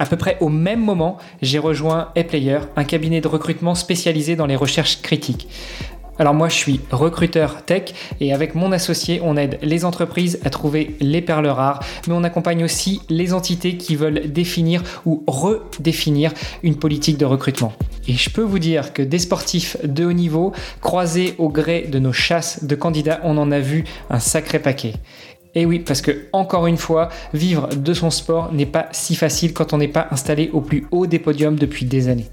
À peu près au même moment, j'ai rejoint ePlayer, un cabinet de recrutement spécialisé dans les recherches critiques. Alors moi je suis recruteur tech et avec mon associé on aide les entreprises à trouver les perles rares mais on accompagne aussi les entités qui veulent définir ou redéfinir une politique de recrutement. Et je peux vous dire que des sportifs de haut niveau croisés au gré de nos chasses de candidats on en a vu un sacré paquet. Et oui, parce que encore une fois, vivre de son sport n'est pas si facile quand on n'est pas installé au plus haut des podiums depuis des années.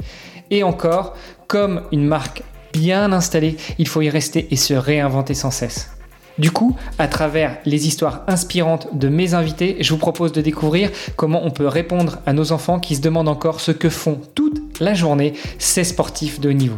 Et encore, comme une marque bien installée, il faut y rester et se réinventer sans cesse. Du coup, à travers les histoires inspirantes de mes invités, je vous propose de découvrir comment on peut répondre à nos enfants qui se demandent encore ce que font toute la journée ces sportifs de haut niveau.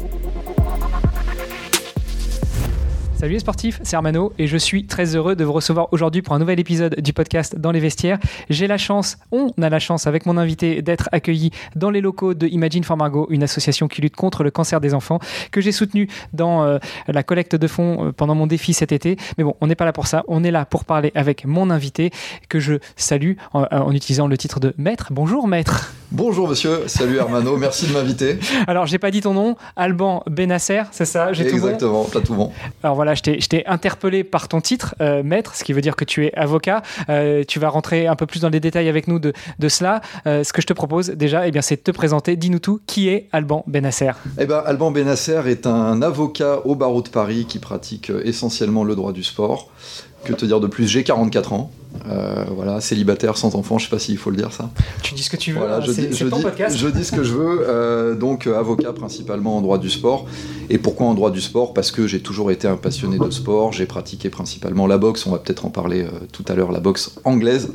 Salut les sportifs, c'est Armano et je suis très heureux de vous recevoir aujourd'hui pour un nouvel épisode du podcast Dans les vestiaires. J'ai la chance, on a la chance avec mon invité d'être accueilli dans les locaux de Imagine for Margot, une association qui lutte contre le cancer des enfants, que j'ai soutenu dans euh, la collecte de fonds euh, pendant mon défi cet été. Mais bon, on n'est pas là pour ça, on est là pour parler avec mon invité que je salue en, en utilisant le titre de maître. Bonjour maître. Bonjour monsieur, salut Armano, merci de m'inviter. Alors j'ai pas dit ton nom, Alban Benasser, c'est ça? J'ai Exactement, tout bon? Tout bon. Alors voilà, je t'ai interpellé par ton titre, euh, maître, ce qui veut dire que tu es avocat. Euh, tu vas rentrer un peu plus dans les détails avec nous de, cela. Euh, ce que je te propose déjà, eh c'est de te présenter. Dis-nous tout, qui est Alban Benasser? Eh ben, Alban Benasser est un avocat au barreau de Paris qui pratique essentiellement le droit du sport. Que te dire de plus? J'ai 44 ans. Euh, voilà, célibataire sans enfant, je sais pas s'il faut le dire ça. Tu dis ce que tu veux, voilà, hein, je, dis, je, dis, je, dis, ce que je veux, euh, donc euh, avocat principalement en droit du sport. Et pourquoi en droit du sport? Parce que j'ai toujours été un passionné de sport, j'ai pratiqué principalement la boxe, on va peut-être en parler euh, tout à l'heure, la boxe anglaise.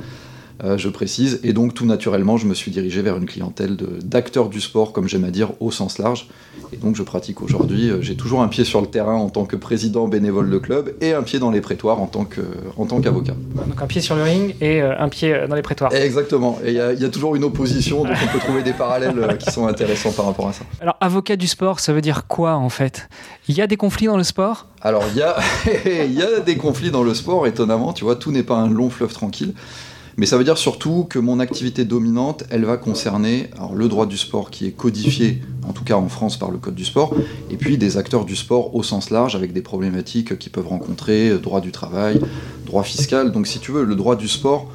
Je précise. Et donc, tout naturellement, je me suis dirigé vers une clientèle d'acteurs du sport, comme j'aime à dire, au sens large. Et donc, je pratique aujourd'hui. Euh, j'ai toujours un pied sur le terrain en tant que président bénévole de club et un pied dans les prétoires en tant qu'avocat. donc, un pied sur le ring et euh, un pied dans les prétoires. Exactement. Et il y, y, a toujours une opposition, donc on peut trouver des parallèles qui sont intéressants par rapport à ça. Alors, avocat du sport, ça veut dire quoi en fait? Il y a des conflits dans le sport? Alors, il y, a, il y a des conflits dans le sport, étonnamment. Tu vois, tout n'est pas un long fleuve tranquille. Mais ça veut dire surtout que mon activité dominante, elle va concerner le droit du sport qui est codifié, en tout cas en France par le Code du sport, et puis des acteurs du sport au sens large avec des problématiques qu'ils peuvent rencontrer, euh, droit du travail, droit fiscal. Donc si tu veux, le droit du sport,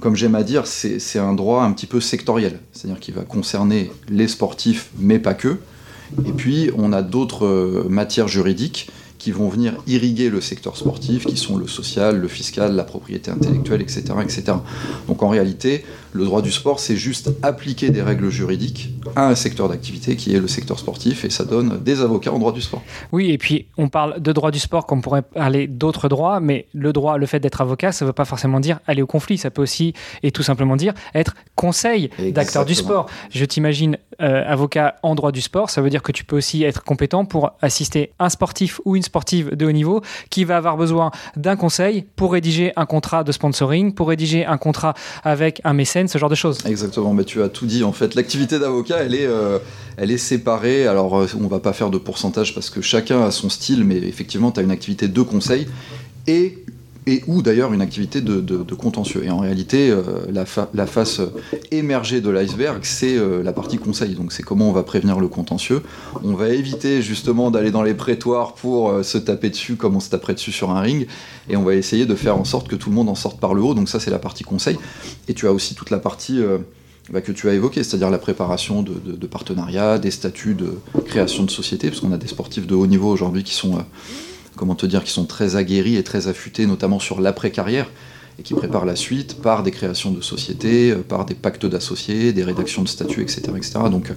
comme j'aime à dire, c'est un droit un petit peu sectoriel, c'est-à-dire qu'il va concerner les sportifs, mais pas que. Et puis on a d'autres euh, matières juridiques qui vont venir irriguer le secteur sportif, qui sont le social, le fiscal, la propriété intellectuelle, etc. etc. Donc en réalité, le droit du sport, c'est juste appliquer des règles juridiques à un secteur d'activité qui est le secteur sportif, et ça donne des avocats en droit du sport. Oui, et puis on parle de droit du sport comme on pourrait parler d'autres droits, mais le droit, le fait d'être avocat, ça ne veut pas forcément dire aller au conflit, ça peut aussi, et tout simplement dire, être conseil d'acteur du sport. Je t'imagine euh, avocat en droit du sport, ça veut dire que tu peux aussi être compétent pour assister un sportif ou une sportive de haut niveau qui va avoir besoin d'un conseil pour rédiger un contrat de sponsoring, pour rédiger un contrat avec un mécène, ce genre de choses. Exactement, mais tu as tout dit en fait. L'activité d'avocat, elle est, euh, séparée. Alors, euh, on va pas faire de pourcentage parce que chacun a son style, mais effectivement, tu as une activité de conseil et et ou d'ailleurs une activité de, contentieux. Et en réalité, euh, la, fa la, face émergée de l'iceberg, c'est euh, la partie conseil. Donc c'est comment on va prévenir le contentieux. On va éviter justement d'aller dans les prétoires pour euh, se taper dessus comme on se taperait dessus sur un ring. Et on va essayer de faire en sorte que tout le monde en sorte par le haut. Donc ça, c'est la partie conseil. Et tu as aussi toute la partie... Bah, que tu as évoqué, c'est-à-dire la préparation de, de, de partenariats, des statuts de création de société, parce qu'on a des sportifs de haut niveau aujourd'hui qui sont comment te dire, qui sont très aguerris et très affûtés, notamment sur l'après-carrière et qui prépare la suite par des créations de sociétés, euh, par des pactes d'associés, des rédactions de statuts, etc. etc. Donc euh,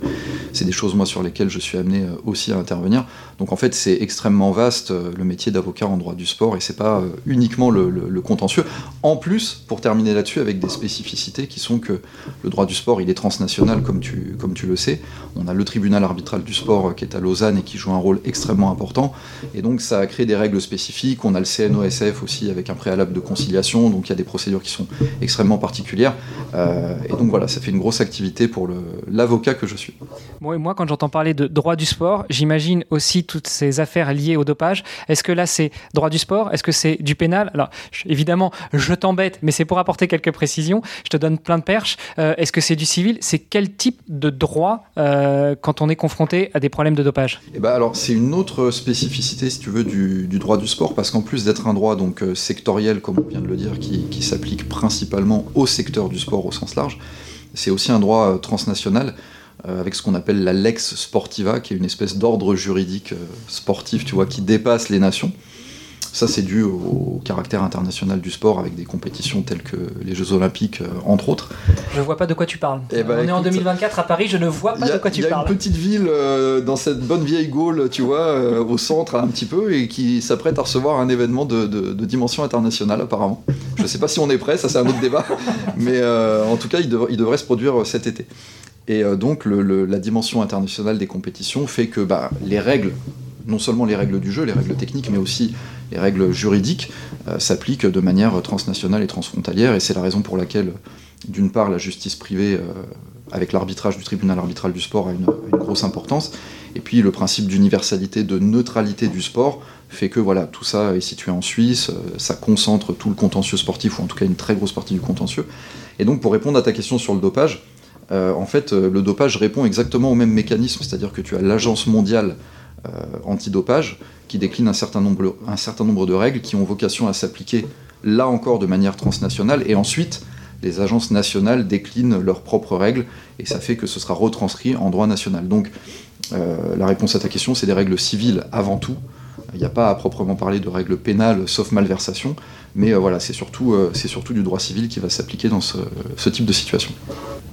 c'est des choses moi sur lesquelles je suis amené euh, aussi à intervenir. Donc en fait c'est extrêmement vaste le métier d'avocat en droit du sport et c'est pas uniquement le, contentieux. En plus, pour terminer là-dessus, avec des spécificités qui sont que le droit du sport il est transnational comme tu, comme tu le sais. On a le tribunal arbitral du sport qui est à Lausanne et qui joue un rôle extrêmement important. Et donc ça a créé des règles spécifiques. On a le CNOSF aussi avec un préalable de conciliation. Donc il y a des procédures qui sont extrêmement particulières. Euh, et donc voilà, ça fait une grosse activité pour l'avocat que je suis. Bon, et moi, quand j'entends parler de droit du sport, j'imagine aussi toutes ces affaires liées au dopage. Est-ce que là, c'est droit du sport? Est-ce que c'est du pénal? Alors, évidemment, je t'embête, mais c'est pour apporter quelques précisions. Je te donne plein de perches. Euh, est-ce que c'est du civil? C'est quel type de droit euh, quand on est confronté à des problèmes de dopage? Eh ben alors, c'est une autre spécificité, si tu veux, du, du droit du sport, parce qu'en plus d'être un droit donc sectoriel, comme on vient de le dire, qui, qui s'applique principalement au secteur du sport au sens large. C'est aussi un droit euh, transnational euh, avec ce qu'on appelle la lex sportiva, qui est une espèce d'ordre juridique euh, sportif, tu vois, qui dépasse les nations. Ça, c'est dû au, caractère international du sport avec des compétitions telles que les Jeux Olympiques, euh, entre autres. Je vois pas de quoi tu parles. Eh ben, On est en 2024 à Paris, je ne vois pas de quoi tu parles. Il y a une petite ville euh, dans cette bonne vieille Gaule, tu vois, euh, au centre un petit peu, et qui s'apprête à recevoir un événement de, dimension internationale, apparemment. Je ne sais pas si on est prêt, ça c'est un autre débat, mais en tout cas, il, devrait se produire cet été. Et donc, la dimension internationale des compétitions fait que bah, les règles non seulement les règles du jeu, les règles techniques, mais aussi les règles juridiques euh, s'appliquent de manière transnationale et transfrontalière. Et c'est la raison pour laquelle, d'une part, la justice privée, euh, avec l'arbitrage du tribunal arbitral du sport, a une, grosse importance. Et puis le principe d'universalité, de neutralité du sport fait que voilà, tout ça est situé en Suisse, euh, ça concentre tout le contentieux sportif, ou en tout cas une très grosse partie du contentieux. Et donc pour répondre à ta question sur le dopage, en fait, le dopage répond exactement au même mécanisme, c'est-à-dire que tu as l'agence mondiale antidopage qui décline un certain, nombre, un de règles qui ont vocation à s'appliquer là encore de manière transnationale et ensuite les agences nationales déclinent leurs propres règles et ça fait que ce sera retranscrit en droit national. Donc euh, la réponse à ta question, c'est des règles civiles avant tout. Il n'y a pas à proprement parler de règles pénales sauf malversation, mais euh, voilà, c'est surtout, c'est surtout du droit civil qui va s'appliquer dans ce type de situation.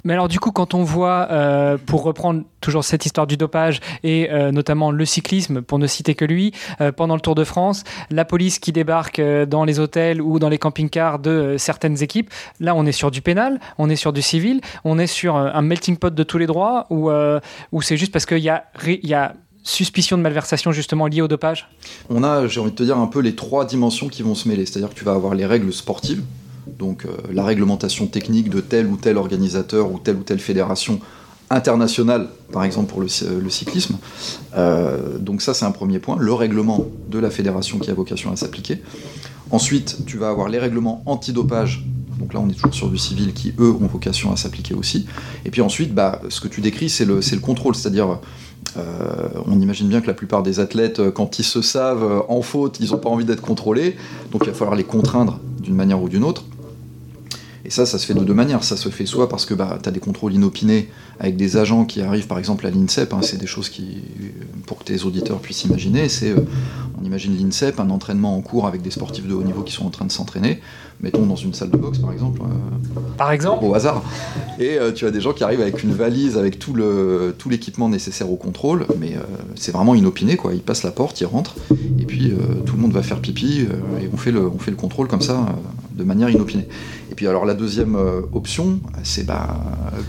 Mais alors du coup, quand on voit, euh, pour reprendre toujours cette histoire du dopage et euh, notamment le cyclisme, pour ne citer que lui, euh, pendant le Tour de France, la police qui débarque dans les hôtels ou dans les camping-cars de certaines équipes, là on est sur du pénal, on est sur du civil, on est sur un melting pot de tous les droits ou c'est juste parce qu'il y a, y a suspicion de malversation justement liée au dopage? On a, j'ai envie de te dire, un peu les trois dimensions qui vont se mêler. C'est-à-dire que tu vas avoir les règles sportives, donc euh, la réglementation technique de tel ou tel organisateur ou telle ou telle fédération internationale, par exemple pour le, cyclisme. Euh, donc ça c'est un premier point, le règlement de la fédération qui a vocation à s'appliquer. Ensuite, tu vas avoir les règlements antidopage, donc là on est toujours sur du civil qui eux ont vocation à s'appliquer aussi. Et puis ensuite, bah, ce que tu décris c'est le, le, contrôle, c'est-à-dire euh, on imagine bien que la plupart des athlètes, quand ils se savent en faute, ils n'ont pas envie d'être contrôlés, donc il va falloir les contraindre d'une manière ou d'une autre. Et ça, ça se fait de deux manières. Ça se fait soit parce que bah, tu as des contrôles inopinés avec des agents qui arrivent par exemple à l'INSEP, hein, c'est des choses qui, pour que tes auditeurs puissent imaginer, c'est, euh, on imagine l'INSEP, un entraînement en cours avec des sportifs de haut niveau qui sont en train de s'entraîner, mettons dans une salle de boxe par exemple. Euh, par exemple Au hasard. Et euh, tu as des gens qui arrivent avec une valise, avec tout, le, tout l'équipement nécessaire au contrôle, mais c'est vraiment inopiné, quoi. Ils passent la porte, ils rentrent, et puis tout le monde va faire pipi, et on fait, le, on fait le contrôle comme ça, de manière inopinée. Et puis alors la deuxième option, c'est bah,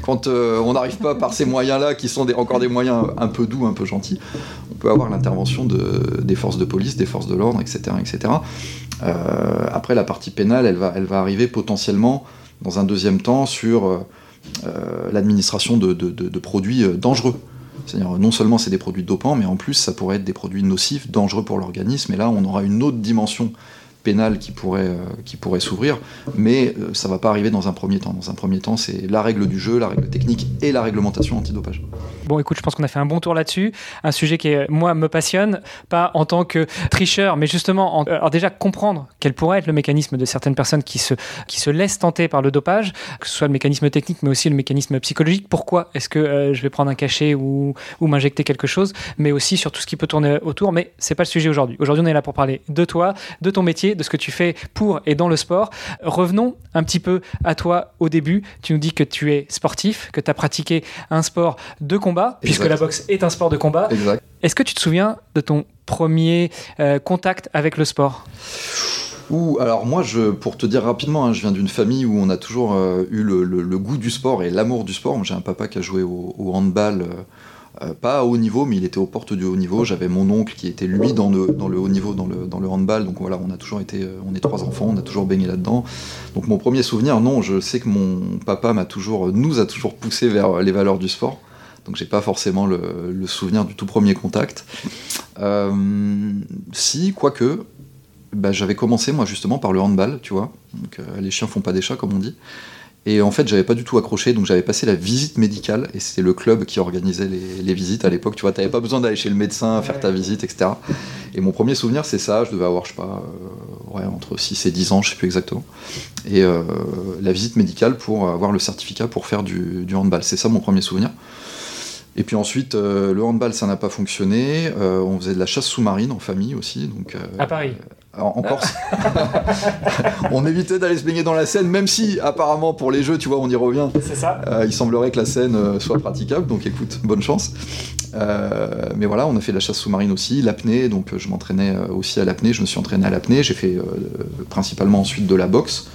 quand on n'arrive pas par ces moyens-là, qui sont encore des moyens un peu doux, un peu gentils, on peut avoir l'intervention de, des forces de police, des forces de l'ordre, etc. etc. Euh, après, la partie pénale, elle va, elle va arriver potentiellement, dans un deuxième temps, sur euh, l'administration de, de, produits euh, dangereux. C'est-à-dire, non seulement c'est des produits dopants, mais en plus, ça pourrait être des produits nocifs, dangereux pour l'organisme, et là, on aura une autre dimension pénales qui pourraient, qui pourraient s'ouvrir, mais ça va pas arriver dans un premier temps. Dans un premier temps, c'est la règle du jeu, la règle technique et la réglementation antidopage. Bon, écoute, je pense qu'on a fait un bon tour là-dessus. Un sujet qui, moi, me passionne, pas en tant que tricheur, mais justement, en, alors déjà comprendre quel pourrait être le mécanisme de certaines personnes qui se, qui se laissent tenter par le dopage, que ce soit le mécanisme technique, mais aussi le mécanisme psychologique. Pourquoi est-ce que euh, je vais prendre un cachet ou, ou m'injecter quelque chose, mais aussi sur tout ce qui peut tourner autour. Mais c'est pas le sujet aujourd'hui. Aujourd'hui, on est là pour parler de toi, de ton métier, de ce que tu fais pour et dans le sport. Revenons un petit peu à toi au début. Tu nous dis que tu es sportif, que tu as pratiqué un sport de combat puisque la boxe est un sport de combat. Est-ce que tu te souviens de ton premier euh, contact avec le sport? Ouh, alors moi, je, pour te dire rapidement, hein, je viens d'une famille où on a toujours euh, eu le, goût du sport et l'amour du sport. J'ai un papa qui a joué au, handball, euh, pas à haut niveau, mais il était aux portes du haut niveau. J'avais mon oncle qui était lui dans le, dans le haut niveau, dans le, dans le handball. Donc voilà, on a toujours été, on est trois enfants, on a toujours baigné là-dedans. Donc mon premier souvenir, non, je sais que mon papa m'a toujours, nous a toujours poussé vers les valeurs du sport donc j'ai pas forcément le, souvenir du tout premier contact. Euh, si, quoique, bah, j'avais commencé moi justement par le handball, tu vois. Donc, euh, les chiens font pas des chats comme on dit. Et en fait, j'avais pas du tout accroché, donc j'avais passé la visite médicale, et c'était le club qui organisait les, visites à l'époque. Tu vois, t'avais pas besoin d'aller chez le médecin, faire ta visite, etc. Et mon premier souvenir, c'est ça. Je devais avoir, je sais pas, euh, ouais, entre 6 et 10 ans, je sais plus exactement. Et la visite médicale pour avoir le certificat pour faire du, du handball. C'est ça mon premier souvenir. Et puis ensuite, euh, le handball, ça n'a pas fonctionné. Euh, on faisait de la chasse sous-marine en famille aussi. Donc, euh, à Paris en, Corse. on évitait d'aller se baigner dans la Seine, même si apparemment pour les jeux, tu vois, on y revient. C'est ça. il semblerait que la Seine soit praticable, donc écoute, bonne chance. mais voilà, on a fait de la chasse sous-marine aussi, l'apnée, donc je m'entraînais aussi à l'apnée, je me suis entraîné à l'apnée, j'ai fait principalement ensuite de la boxe,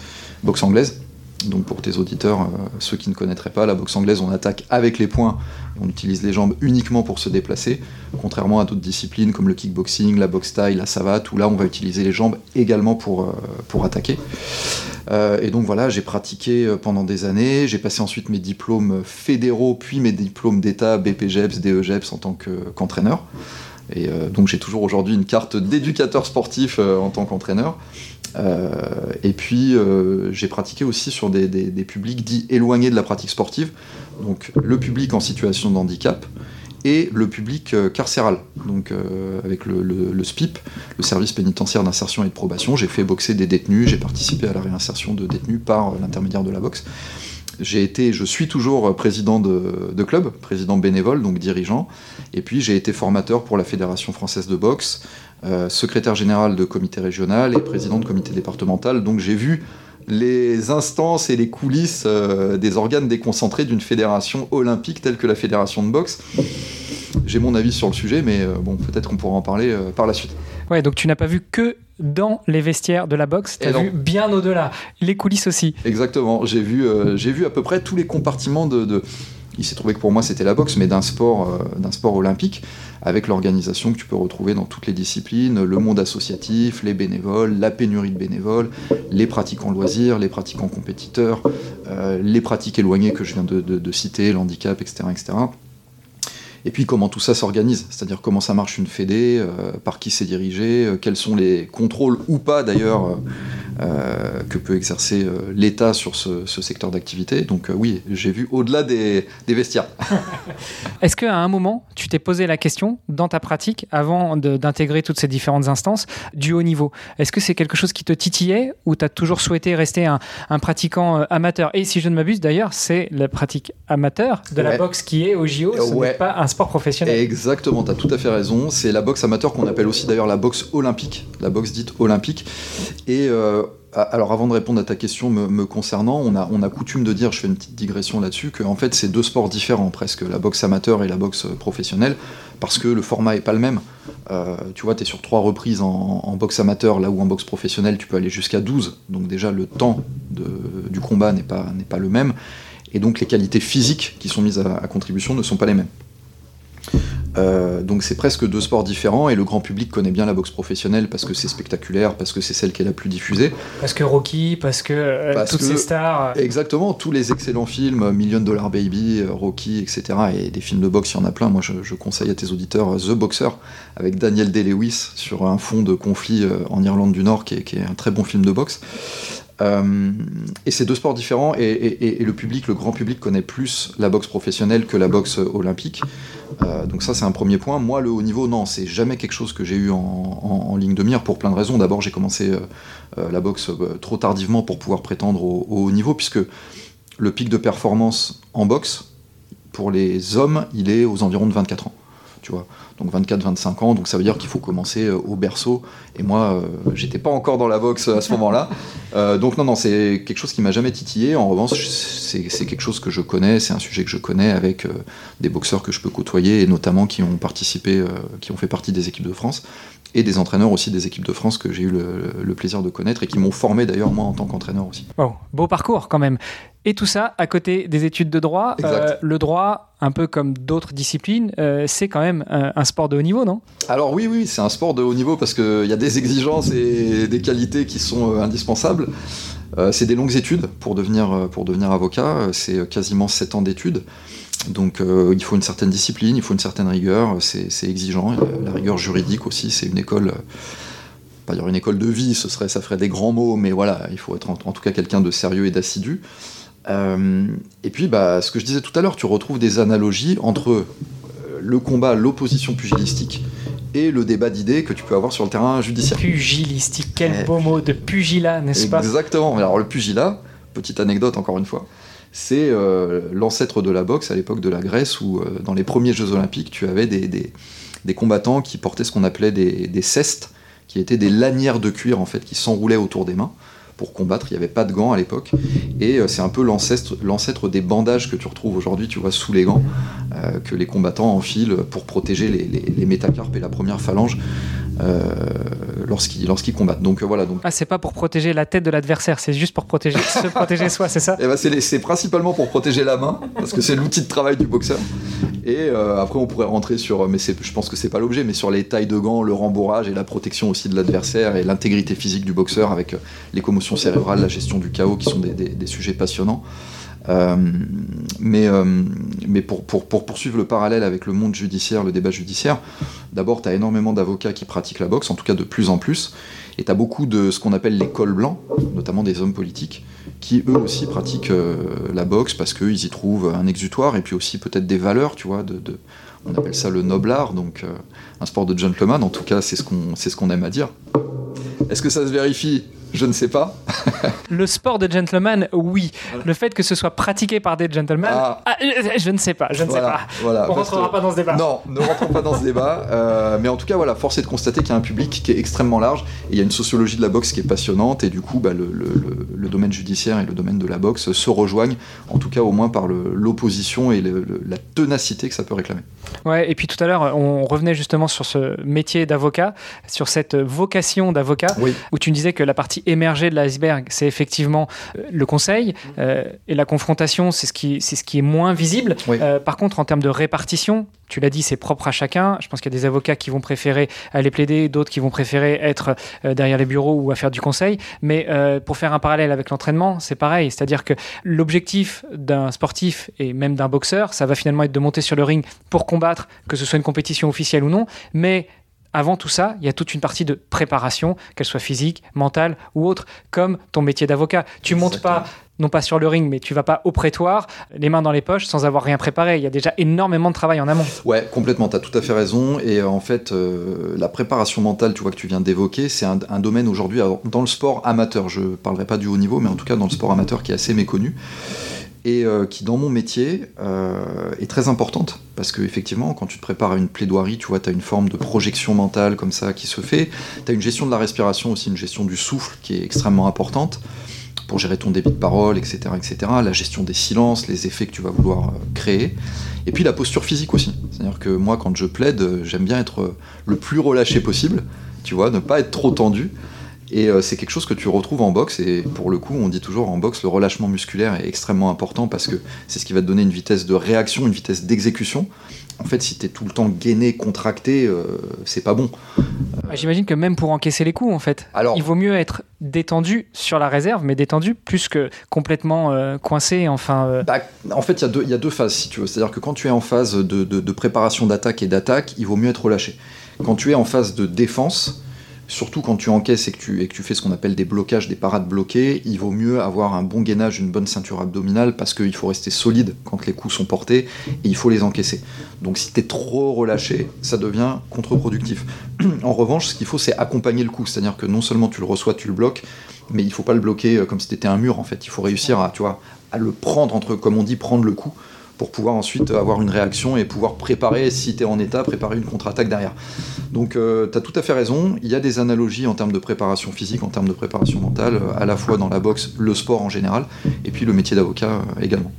boxe anglaise. Donc pour tes auditeurs, euh, ceux qui ne connaîtraient pas, la boxe anglaise, on attaque avec les poings on utilise les jambes uniquement pour se déplacer, contrairement à d'autres disciplines comme le kickboxing, la boxe taille, la savate, où là on va utiliser les jambes également pour, euh, attaquer. Euh, et donc voilà, j'ai pratiqué pendant des années, j'ai passé ensuite mes diplômes fédéraux, puis mes diplômes d'État, BPGEPS, DEGEPS en tant qu'entraîneur. et donc j'ai toujours aujourd'hui une carte d'éducateur sportif en tant qu'entraîneur. Euh, et puis euh, j'ai pratiqué aussi sur des, publics dits éloignés de la pratique sportive, donc le public en situation de handicap et le public euh, carcéral, donc avec le, SPIP, le service pénitentiaire d'insertion et de probation. J'ai fait boxer des détenus, j'ai participé à la réinsertion de détenus par l'intermédiaire de la boxe. J'ai été, je suis toujours président de, club, président bénévole, donc dirigeant, et puis j'ai été formateur pour la Fédération française de boxe, euh, secrétaire général de comité régional et président de comité départemental. Donc j'ai vu les instances et les coulisses euh, des organes déconcentrés d'une fédération olympique telle que la fédération de boxe. J'ai mon avis sur le sujet, mais euh, bon, peut-être qu'on pourra en parler par la suite. Ouais, donc tu n'as pas vu que dans les vestiaires de la boxe, tu as vu bien au-delà, les coulisses aussi. Exactement, j'ai vu, j'ai vu à peu près tous les compartiments de il s'est trouvé que pour moi c'était la boxe, mais d'un sport, euh, d'un sport olympique, avec l'organisation que tu peux retrouver dans toutes les disciplines, le monde associatif, les bénévoles, la pénurie de bénévoles, les pratiquants loisirs, les pratiquants compétiteurs, euh, les pratiques éloignées que je viens de, citer, l'handicap, etc., etc. Et puis comment tout ça s'organise, c'est-à-dire comment ça marche une fédé, euh, par qui c'est dirigé, quels sont les contrôles ou pas d'ailleurs euh, que peut exercer euh, l'État sur ce, secteur d'activité. Donc euh, oui, j'ai vu au-delà des, vestiaires. Est-ce qu'à un moment, tu t'es posé la question dans ta pratique, avant d'intégrer toutes ces différentes instances, du haut niveau? Est-ce que c'est quelque chose qui te titillait ou tu as toujours souhaité rester un, pratiquant amateur? Et si je ne m'abuse d'ailleurs, c'est la pratique amateur de la boxe qui est au JO, ce n'est pas un sport professionnel. Exactement, tu as tout à fait raison. C'est la boxe amateur qu'on appelle aussi d'ailleurs la boxe olympique, la boxe dite olympique. Et alors avant de répondre à ta question me, concernant, on a, coutume de dire, je fais une petite digression là-dessus, que en fait c'est deux sports différents presque, la boxe amateur et la boxe professionnelle, parce que le format est pas le même. Euh, tu vois, tu es sur trois reprises en, boxe amateur, là où en boxe professionnelle tu peux aller jusqu'à 12, donc déjà le temps du combat n'est pas le même, et donc les qualités physiques qui sont mises à, contribution ne sont pas les mêmes. Euh, donc c'est presque deux sports différents et le grand public connaît bien la boxe professionnelle parce que c'est spectaculaire, parce que c'est celle qui est la plus diffusée. Parce que Rocky, parce que euh, toutes ces stars. Exactement, tous les excellents films, Million Dollar Baby, Rocky, etc. Et des films de boxe, il y en a plein. Moi je, conseille à tes auditeurs The Boxer avec Daniel Day-Lewis sur un fond de conflit en Irlande du Nord qui est, qui est un très bon film de boxe. Euh, et c'est deux sports différents et, le public, le grand public connaît plus la boxe professionnelle que la boxe olympique. Euh, donc ça c'est un premier point. Moi le haut niveau, non, c'est jamais quelque chose que j'ai eu en, ligne de mire pour plein de raisons. D'abord j'ai commencé euh, la boxe trop tardivement pour pouvoir prétendre au, au, haut niveau puisque le pic de performance en boxe pour les hommes il est aux environs de 24 ans. Tu vois donc 24-25 ans, donc ça veut dire qu'il faut commencer euh, au berceau. Et moi, euh, j'étais pas encore dans la boxe à ce moment-là. Euh, donc non, non, c'est quelque chose qui m'a jamais titillé. En revanche, c'est quelque chose que je connais, c'est un sujet que je connais avec des boxeurs que je peux côtoyer et notamment qui ont participé, qui ont fait partie des équipes de France et des entraîneurs aussi des équipes de France que j'ai eu le, plaisir de connaître et qui m'ont formé d'ailleurs moi en tant qu'entraîneur aussi. beau parcours quand même. Et tout ça à côté des études de droit. Euh, le droit, un peu comme d'autres disciplines, euh, c'est quand même un, sport de haut niveau, non? Alors oui, oui, c'est un sport de haut niveau parce qu'il y a des exigences et des qualités qui sont euh, indispensables. C'est des longues études pour devenir, devenir avocat, c'est quasiment 7 ans d'études. Donc il faut une certaine discipline, il faut une certaine rigueur, c'est exigeant. La, rigueur juridique aussi, c'est une école pas une école de vie, ce serait, ça ferait des grands mots, mais voilà, il faut être en tout cas quelqu'un de sérieux et d'assidu. Euh, et puis, bah, ce que je disais tout à l'heure, tu retrouves des analogies entre euh, le combat, l'opposition pugilistique et le débat d'idées que tu peux avoir sur le terrain judiciaire. Pugilistique, quel eh. beau mot de pugilat, n'est-ce pas? Exactement. Alors le pugilat, petite anecdote encore une fois, c'est euh, l'ancêtre de la boxe à l'époque de la Grèce où dans les premiers Jeux Olympiques, tu avais des, des, combattants qui portaient ce qu'on appelait des, des, cestes, qui étaient des lanières de cuir en fait qui s'enroulaient autour des mains combattre. Il n'y avait pas de gants à l'époque. Et euh, c'est un peu l'ancêtre des bandages que tu retrouves aujourd'hui, tu vois, sous les gants, euh, que les combattants enfilent pour protéger les, les, métacarpes et la première phalange. Euh, lorsqu'ils combattent. Donc voilà. Donc... Ah, c'est pas pour protéger la tête de l'adversaire, c'est juste pour protéger, se protéger soi, c'est ça et eh ben, C'est principalement pour protéger la main, parce que c'est l'outil de travail du boxeur. Et après, on pourrait rentrer sur, mais je pense que c'est pas l'objet, mais sur les tailles de gants, le rembourrage et la protection aussi de l'adversaire et l'intégrité physique du boxeur avec les commotions cérébrale, la gestion du chaos, qui sont des, sujets passionnants. Euh, mais euh, mais pour, pour, poursuivre le parallèle avec le monde judiciaire, le débat judiciaire, d'abord, tu as énormément d'avocats qui pratiquent la boxe, en tout cas de plus en plus, et tu as beaucoup de ce qu'on appelle les cols blancs, notamment des hommes politiques, qui eux aussi pratiquent euh, la boxe parce qu'ils y trouvent un exutoire et puis aussi peut-être des valeurs, tu vois, on appelle ça le noble art, donc un sport de gentleman, en tout cas c'est ce qu'on ce qu'on aime à dire. Est-ce que ça se vérifie? Je ne sais pas. le sport de gentleman, oui. Le fait que ce soit pratiqué par des gentlemen, ah. Ah, je ne sais pas. Je ne sais pas. Voilà, On ne rentrera pas dans ce débat. Non, ne rentrons pas dans ce débat. Euh, mais en tout cas, voilà, force est de constater qu'il y a un public qui est extrêmement large et il y a une sociologie de la boxe qui est passionnante et du coup, bah, le, le, domaine judiciaire et le domaine de la boxe se rejoignent, en tout cas au moins par l'opposition et la ténacité que ça peut réclamer. Ouais, et puis tout à l'heure, on revenait justement sur ce métier d'avocat, sur cette vocation d'avocat, où tu me disais que la partie émerger de l'iceberg, c'est effectivement euh, le conseil euh, et la confrontation, c'est ce qui, c'est ce qui est moins visible. Euh, par contre, en termes de répartition, tu l'as dit, c'est propre à chacun. Je pense qu'il y a des avocats qui vont préférer aller plaider, d'autres qui vont préférer être derrière les bureaux ou à faire du conseil. Mais pour faire un parallèle avec l'entraînement, c'est pareil. C'est-à-dire que l'objectif d'un sportif et même d'un boxeur, ça va finalement être de monter sur le ring pour combattre, que ce soit une compétition officielle ou non. Mais avant tout ça, il y a toute une partie de préparation, qu'elle soit physique, mentale ou autre, comme ton métier d'avocat. Tu montes pas non pas sur le ring, mais tu vas pas au prétoire, les mains dans les poches, sans avoir rien préparé. Il y a déjà énormément de travail en amont. Ouais, complètement, tu as tout à fait raison. Et euh, en fait, euh, la préparation mentale, tu vois, que tu viens d'évoquer, c'est un, domaine aujourd'hui, dans le sport amateur, je parlerai pas du haut niveau, mais en tout cas dans le sport amateur qui est assez méconnu et euh, qui dans mon métier euh, est très importante. Parce que effectivement quand tu te prépares à une plaidoirie tu vois tu as une forme de projection mentale comme ça qui se fait. Tu as une gestion de la respiration aussi une gestion du souffle qui est extrêmement importante pour gérer ton débit de parole etc etc la gestion des silences les effets que tu vas vouloir euh, créer. Et puis la posture physique aussi. C'est à dire que moi quand je plaide j'aime bien être le plus relâché possible. Tu vois ne pas être trop tendu Et euh, c'est quelque chose que tu retrouves en boxe. Et pour le coup, on dit toujours en boxe, le relâchement musculaire est extrêmement important parce que c'est ce qui va te donner une vitesse de réaction, une vitesse d'exécution. En fait, si tu es tout le temps gainé, contracté, euh, c'est pas bon. J'imagine que même pour encaisser les coups, en fait, Alors, il vaut mieux être détendu sur la réserve, mais détendu plus que complètement euh, coincé. Enfin, euh, Bah, en fait, il y, a deux- il y a deux phases, si tu veux. C'est-à-dire que quand tu es en phase de, de- de préparation d'attaque et d'attaque, il vaut mieux être relâché. Quand tu es en phase de défense, surtout quand tu encaisses et que tu, tu fais ce qu'on appelle des blocages, des parades bloquées, il vaut mieux avoir un bon gainage, une bonne ceinture abdominale, parce qu'il faut rester solide quand les coups sont portés, et il faut les encaisser. Donc si tu es trop relâché, ça devient contre-productif. en revanche, ce qu'il faut, c'est accompagner le coup. C'est-à-dire que non seulement tu le reçois, tu le bloques, mais il faut pas le bloquer euh, comme si c'était un mur en fait. Il faut réussir à, tu à le prendre entre, comme on dit, prendre le coup pour pouvoir ensuite avoir une réaction et pouvoir préparer, si tu es en état, préparer une contre-attaque derrière. Donc tu as tout à fait raison, il y a des analogies en termes de préparation physique, en termes de préparation mentale, euh, à la fois dans la boxe, le sport en général, et puis le métier d'avocat euh, également.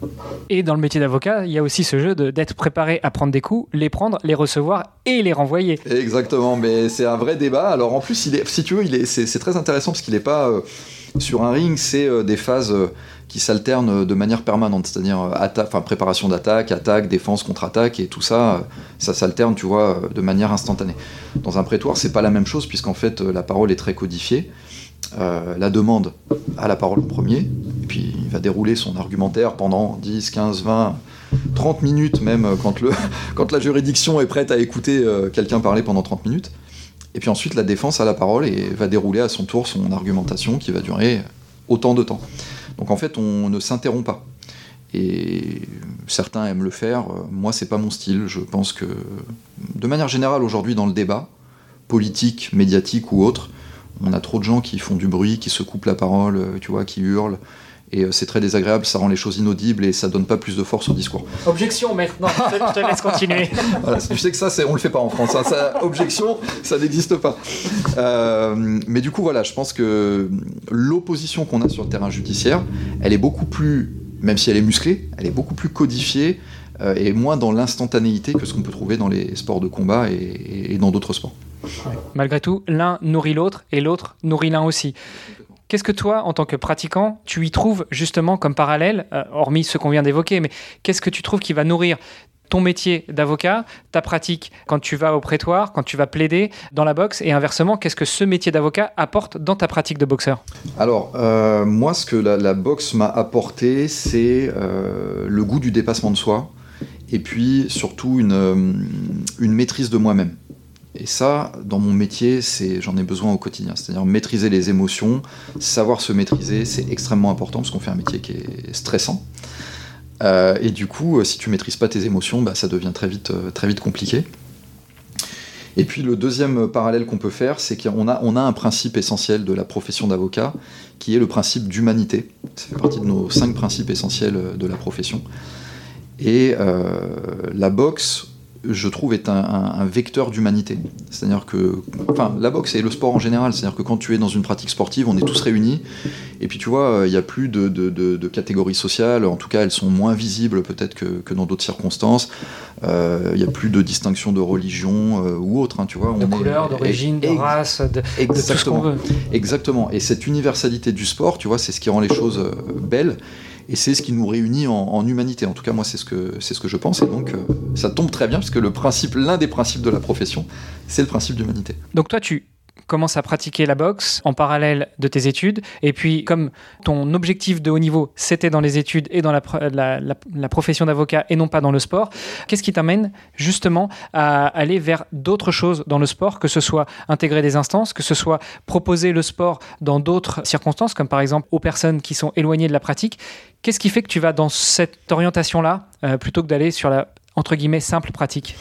et dans le métier d'avocat, il y a aussi ce jeu d'être préparé à prendre des coups, les prendre, les recevoir et les renvoyer. Exactement, mais c'est un vrai débat. Alors en plus, il est, si tu veux, il est, c'est, c'est très intéressant parce qu'il n'est pas euh, sur un ring, c'est euh, des phases euh, qui s'alternent euh, de manière permanente, c'est-à-dire préparation d'attaque, attaque, défense, contre-attaque, et tout ça, ça s'alterne, tu vois, de manière instantanée. Dans un prétoire, c'est pas la même chose puisqu'en fait, la parole est très codifiée. La demande à la parole en premier, et puis il va dérouler son argumentaire pendant 10, 15, 20, 30 minutes même quand, le, quand la juridiction est prête à écouter quelqu'un parler pendant 30 minutes. Et puis ensuite, la défense a la parole et va dérouler à son tour son argumentation qui va durer autant de temps. Donc en fait, on ne s'interrompt pas. Et certains aiment le faire. Moi, c'est pas mon style. Je pense que, de manière générale, aujourd'hui, dans le débat, politique, médiatique ou autre, on a trop de gens qui font du bruit, qui se coupent la parole, tu vois, qui hurlent. Et euh, c'est très désagréable, ça rend les choses inaudibles et ça donne pas plus de force au discours. Objection maintenant, je te laisse continuer. Voilà, je sais que ça, on le fait pas en France. hein. Ça, objection, ça n'existe pas. Euh, mais du coup, voilà, je pense que l'opposition qu'on a sur le terrain judiciaire, elle est beaucoup plus, même si elle est musclée, elle est beaucoup plus codifiée euh, et moins dans l'instantanéité que ce qu'on peut trouver dans les sports de combat et, et dans d'autres sports. Malgré tout, l'un nourrit l'autre et l'autre nourrit l'un aussi. Qu'est-ce que toi, en tant que pratiquant, tu y trouves justement comme parallèle, euh, hormis ce qu'on vient d'évoquer, mais qu'est-ce que tu trouves qui va nourrir ton métier d'avocat, ta pratique quand tu vas au prétoire, quand tu vas plaider dans la boxe, et inversement, qu'est-ce que ce métier d'avocat apporte dans ta pratique de boxeur? Alors, euh, moi, ce que la, boxe m'a apporté, c'est euh, le goût du dépassement de soi, et puis surtout une maîtrise de moi-même. Et ça, dans mon métier, c'est, j'en ai besoin au quotidien. C'est-à-dire maîtriser les émotions, savoir se maîtriser, c'est extrêmement important parce qu'on fait un métier qui est stressant. Euh, et du coup, euh, si tu maîtrises pas tes émotions, bah, ça devient très vite, euh, très vite compliqué. Et puis le deuxième parallèle qu'on peut faire, c'est qu'on a, on a un principe essentiel de la profession d'avocat, qui est le principe d'humanité. Ça fait partie de nos cinq principes essentiels de la profession. Et la boxe, je trouve, est un, un- un vecteur d'humanité. C'est-à-dire que, enfin, la boxe et le sport en général, c'est-à-dire que quand tu es dans une pratique sportive, on est tous réunis, et puis tu vois, euh, il n'y a plus de, de- de- de catégories sociales, en tout cas, elles sont moins visibles peut-être que, que dans d'autres circonstances. Euh, Il n'y a plus de distinction de religion euh, ou autre, hein, tu vois. De on couleur, d'origine, de race, de, de tout ce qu'on Exactement. veut. Exactement. Et cette universalité du sport, tu vois, c'est ce qui rend les choses euh, belles. Et c'est ce qui nous réunit en, humanité. En tout cas, moi, c'est ce que c'est ce que je pense. Et donc, euh, ça tombe très bien parce que le principe, l'un des principes de la profession, c'est le principe d'humanité. Donc toi, tu commences à pratiquer la boxe en parallèle de tes études. Et puis, comme ton objectif de haut niveau, c'était dans les études et dans la profession d'avocat et non pas dans le sport, qu'est-ce qui t'amène justement à aller vers d'autres choses dans le sport, que ce soit intégrer des instances, que ce soit proposer le sport dans d'autres circonstances, comme par exemple aux personnes qui sont éloignées de la pratique? Qu'est-ce qui fait que tu vas dans cette orientation-là euh, plutôt que d'aller sur la entre guillemets simple pratique?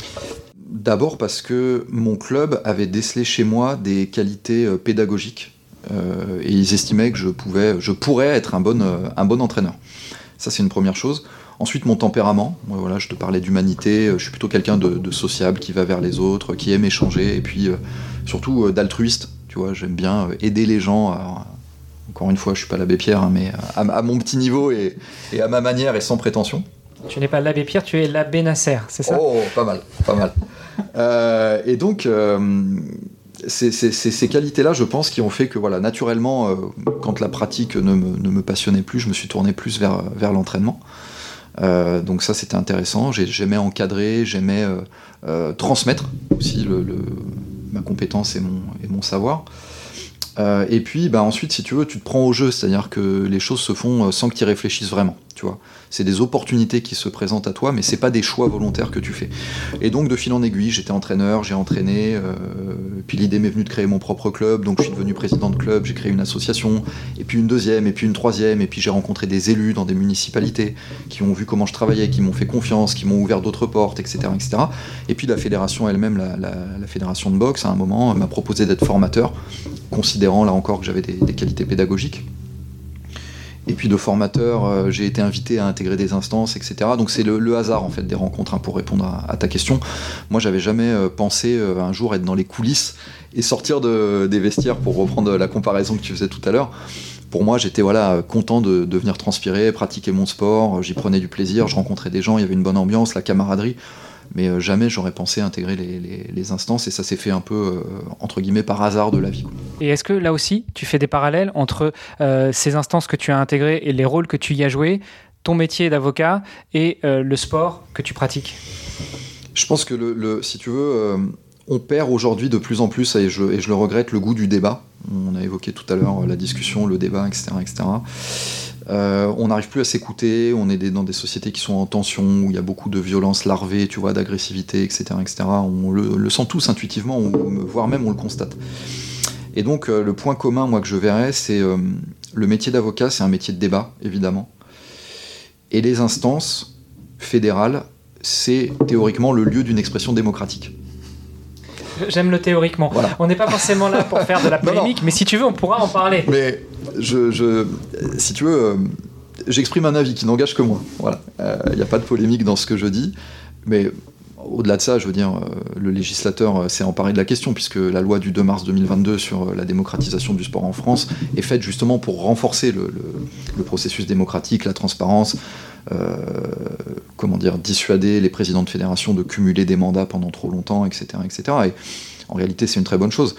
D'abord parce que mon club avait décelé chez moi des qualités euh, pédagogiques euh, et ils estimaient que je pourrais être un bon, euh, un bon entraîneur. Ça, c'est une première chose. Ensuite, mon tempérament. Voilà, je te parlais d'humanité. Je suis plutôt quelqu'un de, sociable, qui va vers les autres, qui aime échanger, et puis surtout d'altruiste. Tu vois, j'aime bien aider les gens. Encore une fois, je suis pas l'abbé Pierre, hein, mais à, mon petit niveau et à ma manière et sans prétention. Tu n'es pas l'abbé Pierre, tu es l'abbé Nasser, c'est ça? Oh, pas mal, pas mal. Euh, et donc, euh, c'est ces qualités-là, je pense, qui ont fait que, voilà, naturellement, euh, quand la pratique ne me, passionnait plus, je me suis tourné plus vers, l'entraînement. Donc ça, c'était intéressant. J'aimais encadrer, j'aimais transmettre aussi le, ma compétence et mon, et mon savoir. et puis, bah, ensuite, si tu veux, tu te prends au jeu, c'est-à-dire que les choses se font sans que tu y réfléchisses vraiment, tu vois c'est des opportunités qui se présentent à toi, mais c'est pas des choix volontaires que tu fais. Et donc de fil en aiguille, j'étais entraîneur, j'ai entraîné, euh, puis l'idée m'est venue de créer mon propre club, donc je suis devenu président de club, j'ai créé une association, et puis une deuxième, et puis une troisième, et puis j'ai rencontré des élus dans des municipalités qui ont vu comment je travaillais, qui m'ont fait confiance, qui m'ont ouvert d'autres portes, etc., etc. Et puis la fédération elle-même, la, fédération de boxe, à un moment, m'a proposé d'être formateur, considérant là encore que j'avais des qualités pédagogiques. Et puis de formateur, euh, j'ai été invité à intégrer des instances, etc. Donc c'est le, hasard en fait des rencontres hein, pour répondre à, ta question. Moi, j'avais jamais euh, pensé euh, un jour être dans les coulisses et sortir des vestiaires pour reprendre la comparaison que tu faisais tout à l'heure. Pour moi, j'étais voilà content de, de venir transpirer, pratiquer mon sport. J'y prenais du plaisir, je rencontrais des gens, il y avait une bonne ambiance, la camaraderie mais euh, jamais j'aurais pensé intégrer les, instances et ça s'est fait un peu euh, entre guillemets par hasard de la vie. Et est-ce que là aussi tu fais des parallèles entre euh, ces instances que tu as intégrées et les rôles que tu y as joués, ton métier d'avocat et le sport que tu pratiques? Je pense que le, si tu veux, on perd aujourd'hui de plus en plus et je, et je le regrette le goût du débat. On a évoqué tout à l'heure la discussion, le débat, etc., etc. Euh, on n'arrive plus à s'écouter, on est dans des sociétés qui sont en tension, où il y a beaucoup de violence larvée, tu vois, d'agressivité, etc., etc. On le, sent tous intuitivement, voire même on le constate. Et donc euh, le point commun, moi, que je verrais, c'est euh, le métier d'avocat, c'est un métier de débat, évidemment. Et les instances fédérales, c'est théoriquement le lieu d'une expression démocratique. J'aime le théoriquement. On n'est pas forcément là pour faire de la polémique, mais si tu veux, on pourra en parler. Mais je, si tu veux, euh, j'exprime un avis qui n'engage que moi. Voilà. Il euh, n'y a pas de polémique dans ce que je dis, mais au-delà de ça, je veux dire, euh, le législateur s'est emparé de la question, puisque la loi du 2 mars 2022 sur la démocratisation du sport en France est faite justement pour renforcer le, processus démocratique, la transparence, comment dire, dissuader les présidents de fédération de cumuler des mandats pendant trop longtemps, etc. etc. Et en réalité, c'est une très bonne chose.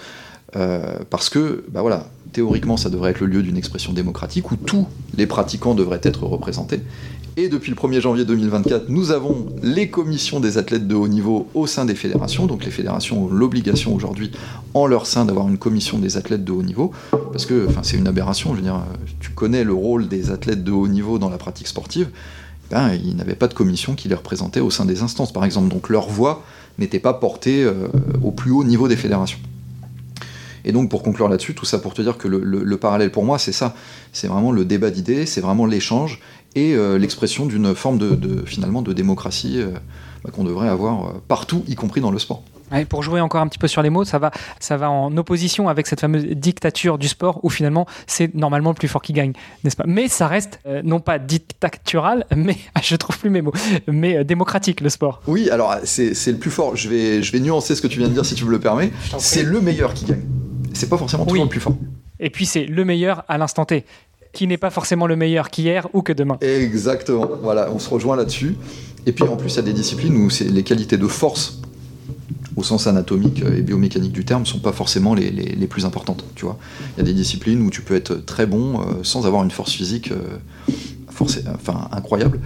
parce que, bah voilà, théoriquement, ça devrait être le lieu d'une expression démocratique où tous les pratiquants devraient être représentés. Et depuis le 1er janvier 2024, nous avons les commissions des athlètes de haut niveau au sein des fédérations. Donc les fédérations ont l'obligation aujourd'hui, en leur sein, d'avoir une commission des athlètes de haut niveau. Parce que c'est une aberration. Je veux dire, tu connais le rôle des athlètes de haut niveau dans la pratique sportive. Ben, ils n'avaient pas de commission qui les représentait au sein des instances, par exemple. Donc leur voix n'était pas portée euh, au plus haut niveau des fédérations. Et donc, pour conclure là-dessus, tout ça pour te dire que le, parallèle pour moi, c'est ça. C'est vraiment le débat d'idées, c'est vraiment l'échange et euh, l'expression d'une forme de, finalement de démocratie euh, bah, qu'on devrait avoir euh, partout, y compris dans le sport. pour jouer encore un petit peu sur les mots, ça va, ça va en opposition avec cette fameuse dictature du sport où finalement c'est normalement le plus fort qui gagne, n'est-ce pas? Mais ça reste non pas dictatural, mais je trouve plus mes mots, mais démocratique le sport. Oui, alors c'est le plus fort. Je vais, je vais nuancer ce que tu viens de dire si tu me le permets. C'est le meilleur qui gagne c'est pas forcément toujours le plus fort. Et puis c'est le meilleur à l'instant T, qui n'est pas forcément le meilleur qu'hier ou que demain. Exactement, voilà, on se rejoint là-dessus. Et puis en plus, il y a des disciplines où les qualités de force, au sens anatomique et biomécanique du terme, sont pas forcément les, plus importantes. Tu vois, il y a des disciplines où tu peux être très bon euh, sans avoir une force physique euh, enfin, incroyable.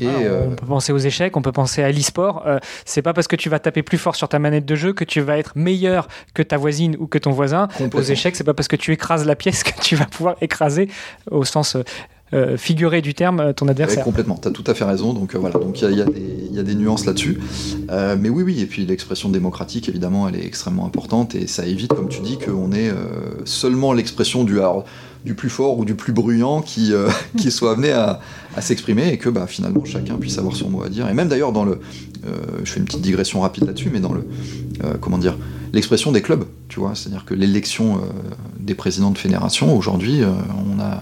Et ah, euh, on peut penser aux échecs, on peut penser à l'e-sport. Euh, c'est pas parce que tu vas taper plus fort sur ta manette de jeu que tu vas être meilleur que ta voisine ou que ton voisin. Aux échecs, c'est pas parce que tu écrases la pièce que tu vas pouvoir écraser au sens euh, figuré du terme ton adversaire. complètement, tu as tout à fait raison. Donc voilà, donc il y, y, a des nuances là-dessus. mais oui, oui, et puis l'expression démocratique, évidemment, elle est extrêmement importante et ça évite, comme tu dis, qu'on ait seulement l'expression du du plus fort ou du plus bruyant qui, euh, qui soit amené à, s'exprimer et que bah, finalement chacun puisse avoir son mot à dire. Et même d'ailleurs dans le, euh, je fais une petite digression rapide là-dessus, mais dans le, euh, comment dire, l'expression des clubs, tu vois, c'est-à-dire que l'élection des présidents de fédération, aujourd'hui, on a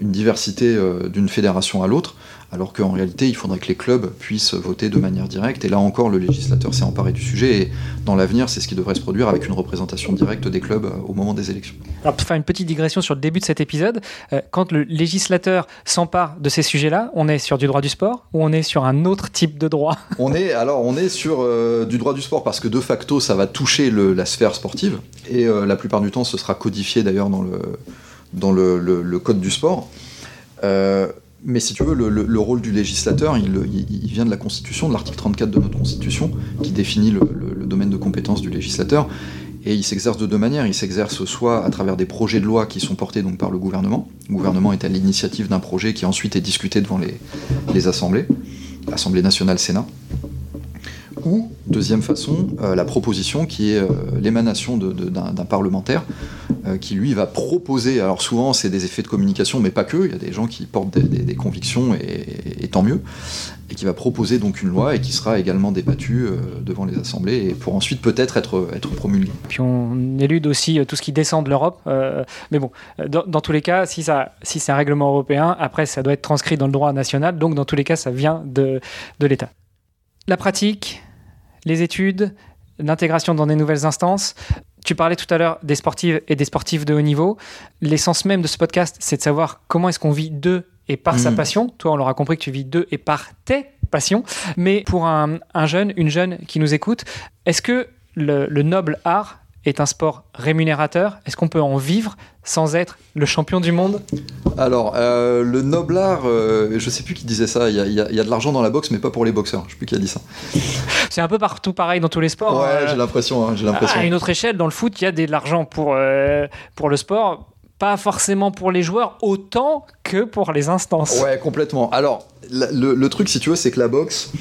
une diversité d'une fédération à l'autre, alors qu'en réalité, il faudrait que les clubs puissent voter de manière directe. Et là encore, le législateur s'est emparé du sujet, et dans l'avenir, c'est ce qui devrait se produire avec une représentation directe des clubs euh, au moment des élections. Alors, pour faire une petite digression sur le début de cet épisode, euh, quand le législateur s'empare de ces sujets-là, on est sur du droit du sport ou on est sur un autre type de droit? On est alors on est sur euh, du droit du sport parce que de facto, ça va toucher la sphère sportive, et la plupart du temps, ce sera codifié d'ailleurs dans le dans le, code du sport. Mais si tu veux, le, rôle du législateur, il, vient de la Constitution, de l'article 34 de notre Constitution, qui définit le, domaine de compétence du législateur. Et il s'exerce de deux manières. Il s'exerce soit à travers des projets de loi qui sont portés par le gouvernement. Le gouvernement est à l'initiative d'un projet qui ensuite est discuté devant les, les assemblées, Assemblée nationale, Sénat. Ou, deuxième façon, euh, la proposition qui est euh, l'émanation d'un parlementaire euh, qui, lui, va proposer, alors souvent c'est des effets de communication, mais pas que, il y a des gens qui portent des, convictions, et, tant mieux, et qui va proposer donc une loi et qui sera également débattue devant les assemblées, et pour ensuite peut-être être, promulguée. Puis on élude aussi tout ce qui descend de l'Europe, mais bon, dans, tous les cas, si, si c'est un règlement européen, après ça doit être transcrit dans le droit national, donc dans tous les cas, ça vient de, de l'État. La pratique, les études, l'intégration dans des nouvelles instances. Tu parlais tout à l'heure des sportives et des sportifs de haut niveau. L'essence même de ce podcast, c'est de savoir comment est-ce qu'on vit de et par sa hmm. passion. Toi, on l'aura compris que tu vis de et par tes passions. Mais pour un, jeune, une jeune qui nous écoute, est-ce que le noble art est un sport rémunérateur Est-ce qu'on peut en vivre sans être le champion du monde? Alors, euh, le noblard, euh, je sais plus qui disait ça, il y, a, de l'argent dans la boxe, mais pas pour les boxeurs. Je sais plus qui a dit ça. C'est un peu partout pareil dans tous les sports. Ouais, hein. j'ai l'impression. Hein, à une autre échelle, dans le foot, il y a de l'argent pour, euh, pour le sport. Pas forcément pour les joueurs, autant que pour les instances. Ouais, complètement. Alors, le, le truc, si tu veux, c'est que la boxe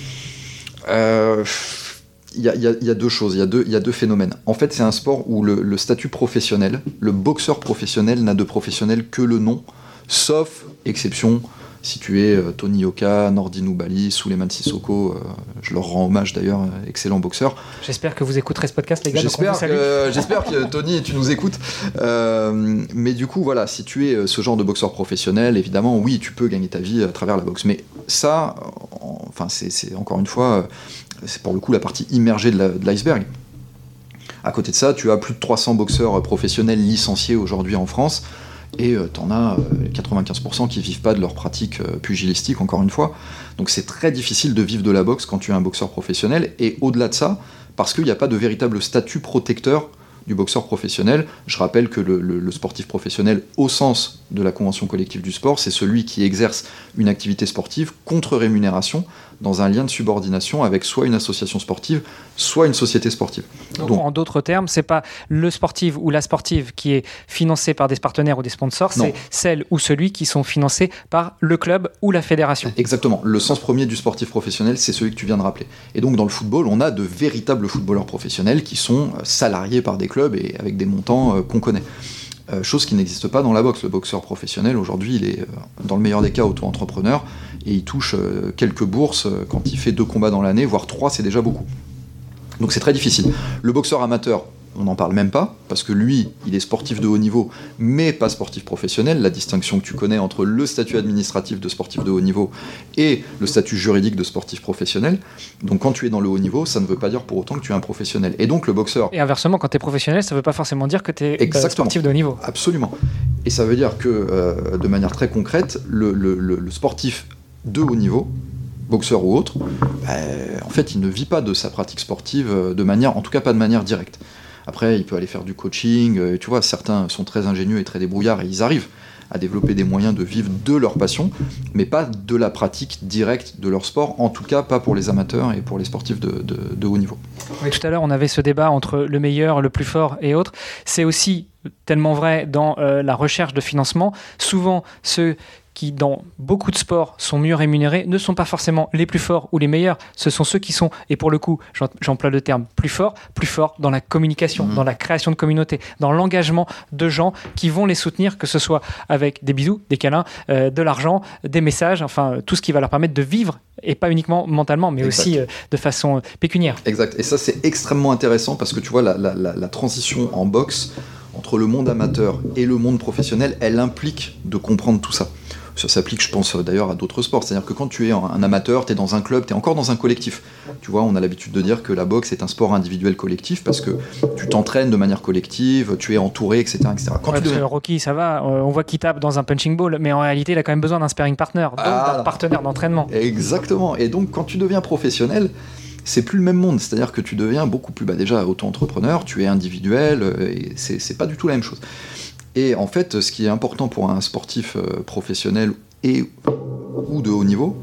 il y, a, deux choses, il y, a deux, phénomènes. En fait, c'est un sport où le, statut professionnel, le boxeur professionnel n'a de professionnel que le nom, sauf exception. Si tu es euh, Tony Yoka, Nordin Bali, Suleiman Sissoko, euh, je leur rends hommage d'ailleurs, excellent boxeur. J'espère que vous écouterez ce podcast, les gars. J'espère que, j'espère que Tony, tu nous écoutes. Euh, mais du coup, voilà, si tu es ce genre de boxeur professionnel, évidemment, oui, tu peux gagner ta vie à travers la boxe. Mais ça, enfin, c'est encore une fois c'est pour le coup la partie immergée de l'iceberg. À côté de ça, tu as plus de 300 boxeurs professionnels licenciés aujourd'hui en France, et euh, tu en as 95% euh, qui vivent pas de leur pratique euh, pugilistique, encore une fois. Donc c'est très difficile de vivre de la boxe quand tu es un boxeur professionnel, et au-delà de ça, parce qu'il n'y a pas de véritable statut protecteur du boxeur professionnel. Je rappelle que le, sportif professionnel, au sens de la convention collective du sport, c'est celui qui exerce une activité sportive contre rémunération dans un lien de subordination avec soit une association sportive, soit une société sportive. Donc, en d'autres termes, c'est pas le sportif ou la sportive qui est financé par des partenaires ou des sponsors, c'est celle ou celui qui sont financés par le club ou la fédération. Exactement. Le sens premier du sportif professionnel, c'est celui que tu viens de rappeler. Et donc dans le football, on a de véritables footballeurs professionnels qui sont euh, salariés par des clubs et avec des montants euh, qu'on connaît. Euh, chose qui n'existe pas dans la boxe. Le boxeur professionnel, aujourd'hui, il est, dans le meilleur des cas, auto-entrepreneur et il touche euh, quelques bourses euh, quand il fait deux combats dans l'année, voire trois, c'est déjà beaucoup. Donc c'est très difficile. Le boxeur amateur, on n'en parle même pas, parce que lui, il est sportif de haut niveau, mais pas sportif professionnel. La distinction que tu connais entre le statut administratif de sportif de haut niveau et le statut juridique de sportif professionnel. Donc quand tu es dans le haut niveau, ça ne veut pas dire pour autant que tu es un professionnel. Et donc le boxeur... Et inversement, quand tu es professionnel, ça ne veut pas forcément dire que tu es euh, sportif de haut niveau. Absolument. Et ça veut dire que, de manière très concrète, le, le sportif de haut niveau, boxeur ou autre, bah, en fait, il ne vit pas de sa pratique sportive euh, de manière, en tout cas pas de manière directe. Après, il peut aller faire du coaching, euh, tu vois, certains sont très ingénieux et très débrouillards et ils arrivent à développer des moyens de vivre de leur passion, mais pas de la pratique directe de leur sport, en tout cas pas pour les amateurs et pour les sportifs de, haut niveau. Tout à l'heure, on avait ce débat entre le meilleur, le plus fort et autres. C'est aussi tellement vrai dans euh, la recherche de financement. Souvent, ceux qui, dans beaucoup de sports, sont mieux rémunérés, ne sont pas forcément les plus forts ou les meilleurs. Ce sont ceux qui sont, et pour le coup, j'emploie le terme plus fort, plus fort dans la communication, mmh. dans la création de communautés, dans l'engagement de gens qui vont les soutenir, que ce soit avec des bisous, des câlins, euh, de l'argent, des messages, enfin tout ce qui va leur permettre de vivre, et pas uniquement mentalement, mais aussi euh, de façon euh, pécuniaire. Exact. Et ça, c'est extrêmement intéressant parce que tu vois, la, la transition en boxe entre le monde amateur et le monde professionnel, elle implique de comprendre tout ça Ça s'applique, je pense, d'ailleurs à d'autres sports. C'est-à-dire que quand tu es un amateur, tu es dans un club, tu es encore dans un collectif. Tu vois, on a l'habitude de dire que la boxe est un sport individuel collectif parce que tu t'entraînes de manière collective, tu es entouré, etc. etc. Quand Rocky, ça va, euh, on voit qu'il tape dans un punching ball, mais en réalité, il a quand même besoin d'un sparring partner, donc ah, d'un partenaire d'entraînement. Exactement. Et donc, quand tu deviens professionnel, c'est plus le même monde. C'est-à-dire que tu deviens beaucoup plus, bah déjà, auto-entrepreneur, tu es individuel, euh, et c'est pas du tout la même chose. Et en fait, ce qui est important pour un sportif euh, professionnel et ou de haut niveau,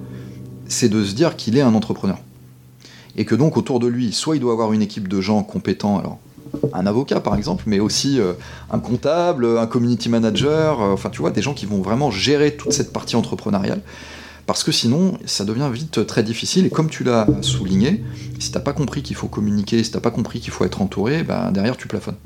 c'est de se dire qu'il est un entrepreneur. Et que donc autour de lui, soit il doit avoir une équipe de gens compétents, alors un avocat par exemple, mais aussi euh, un comptable, un community manager, enfin tu vois, des gens qui vont vraiment gérer toute cette partie entrepreneuriale parce que sinon, ça devient vite très difficile. Et comme tu l'as souligné, si t'as pas compris qu'il faut communiquer, si t'as pas compris qu'il faut être entouré, ben derrière tu plafonnes.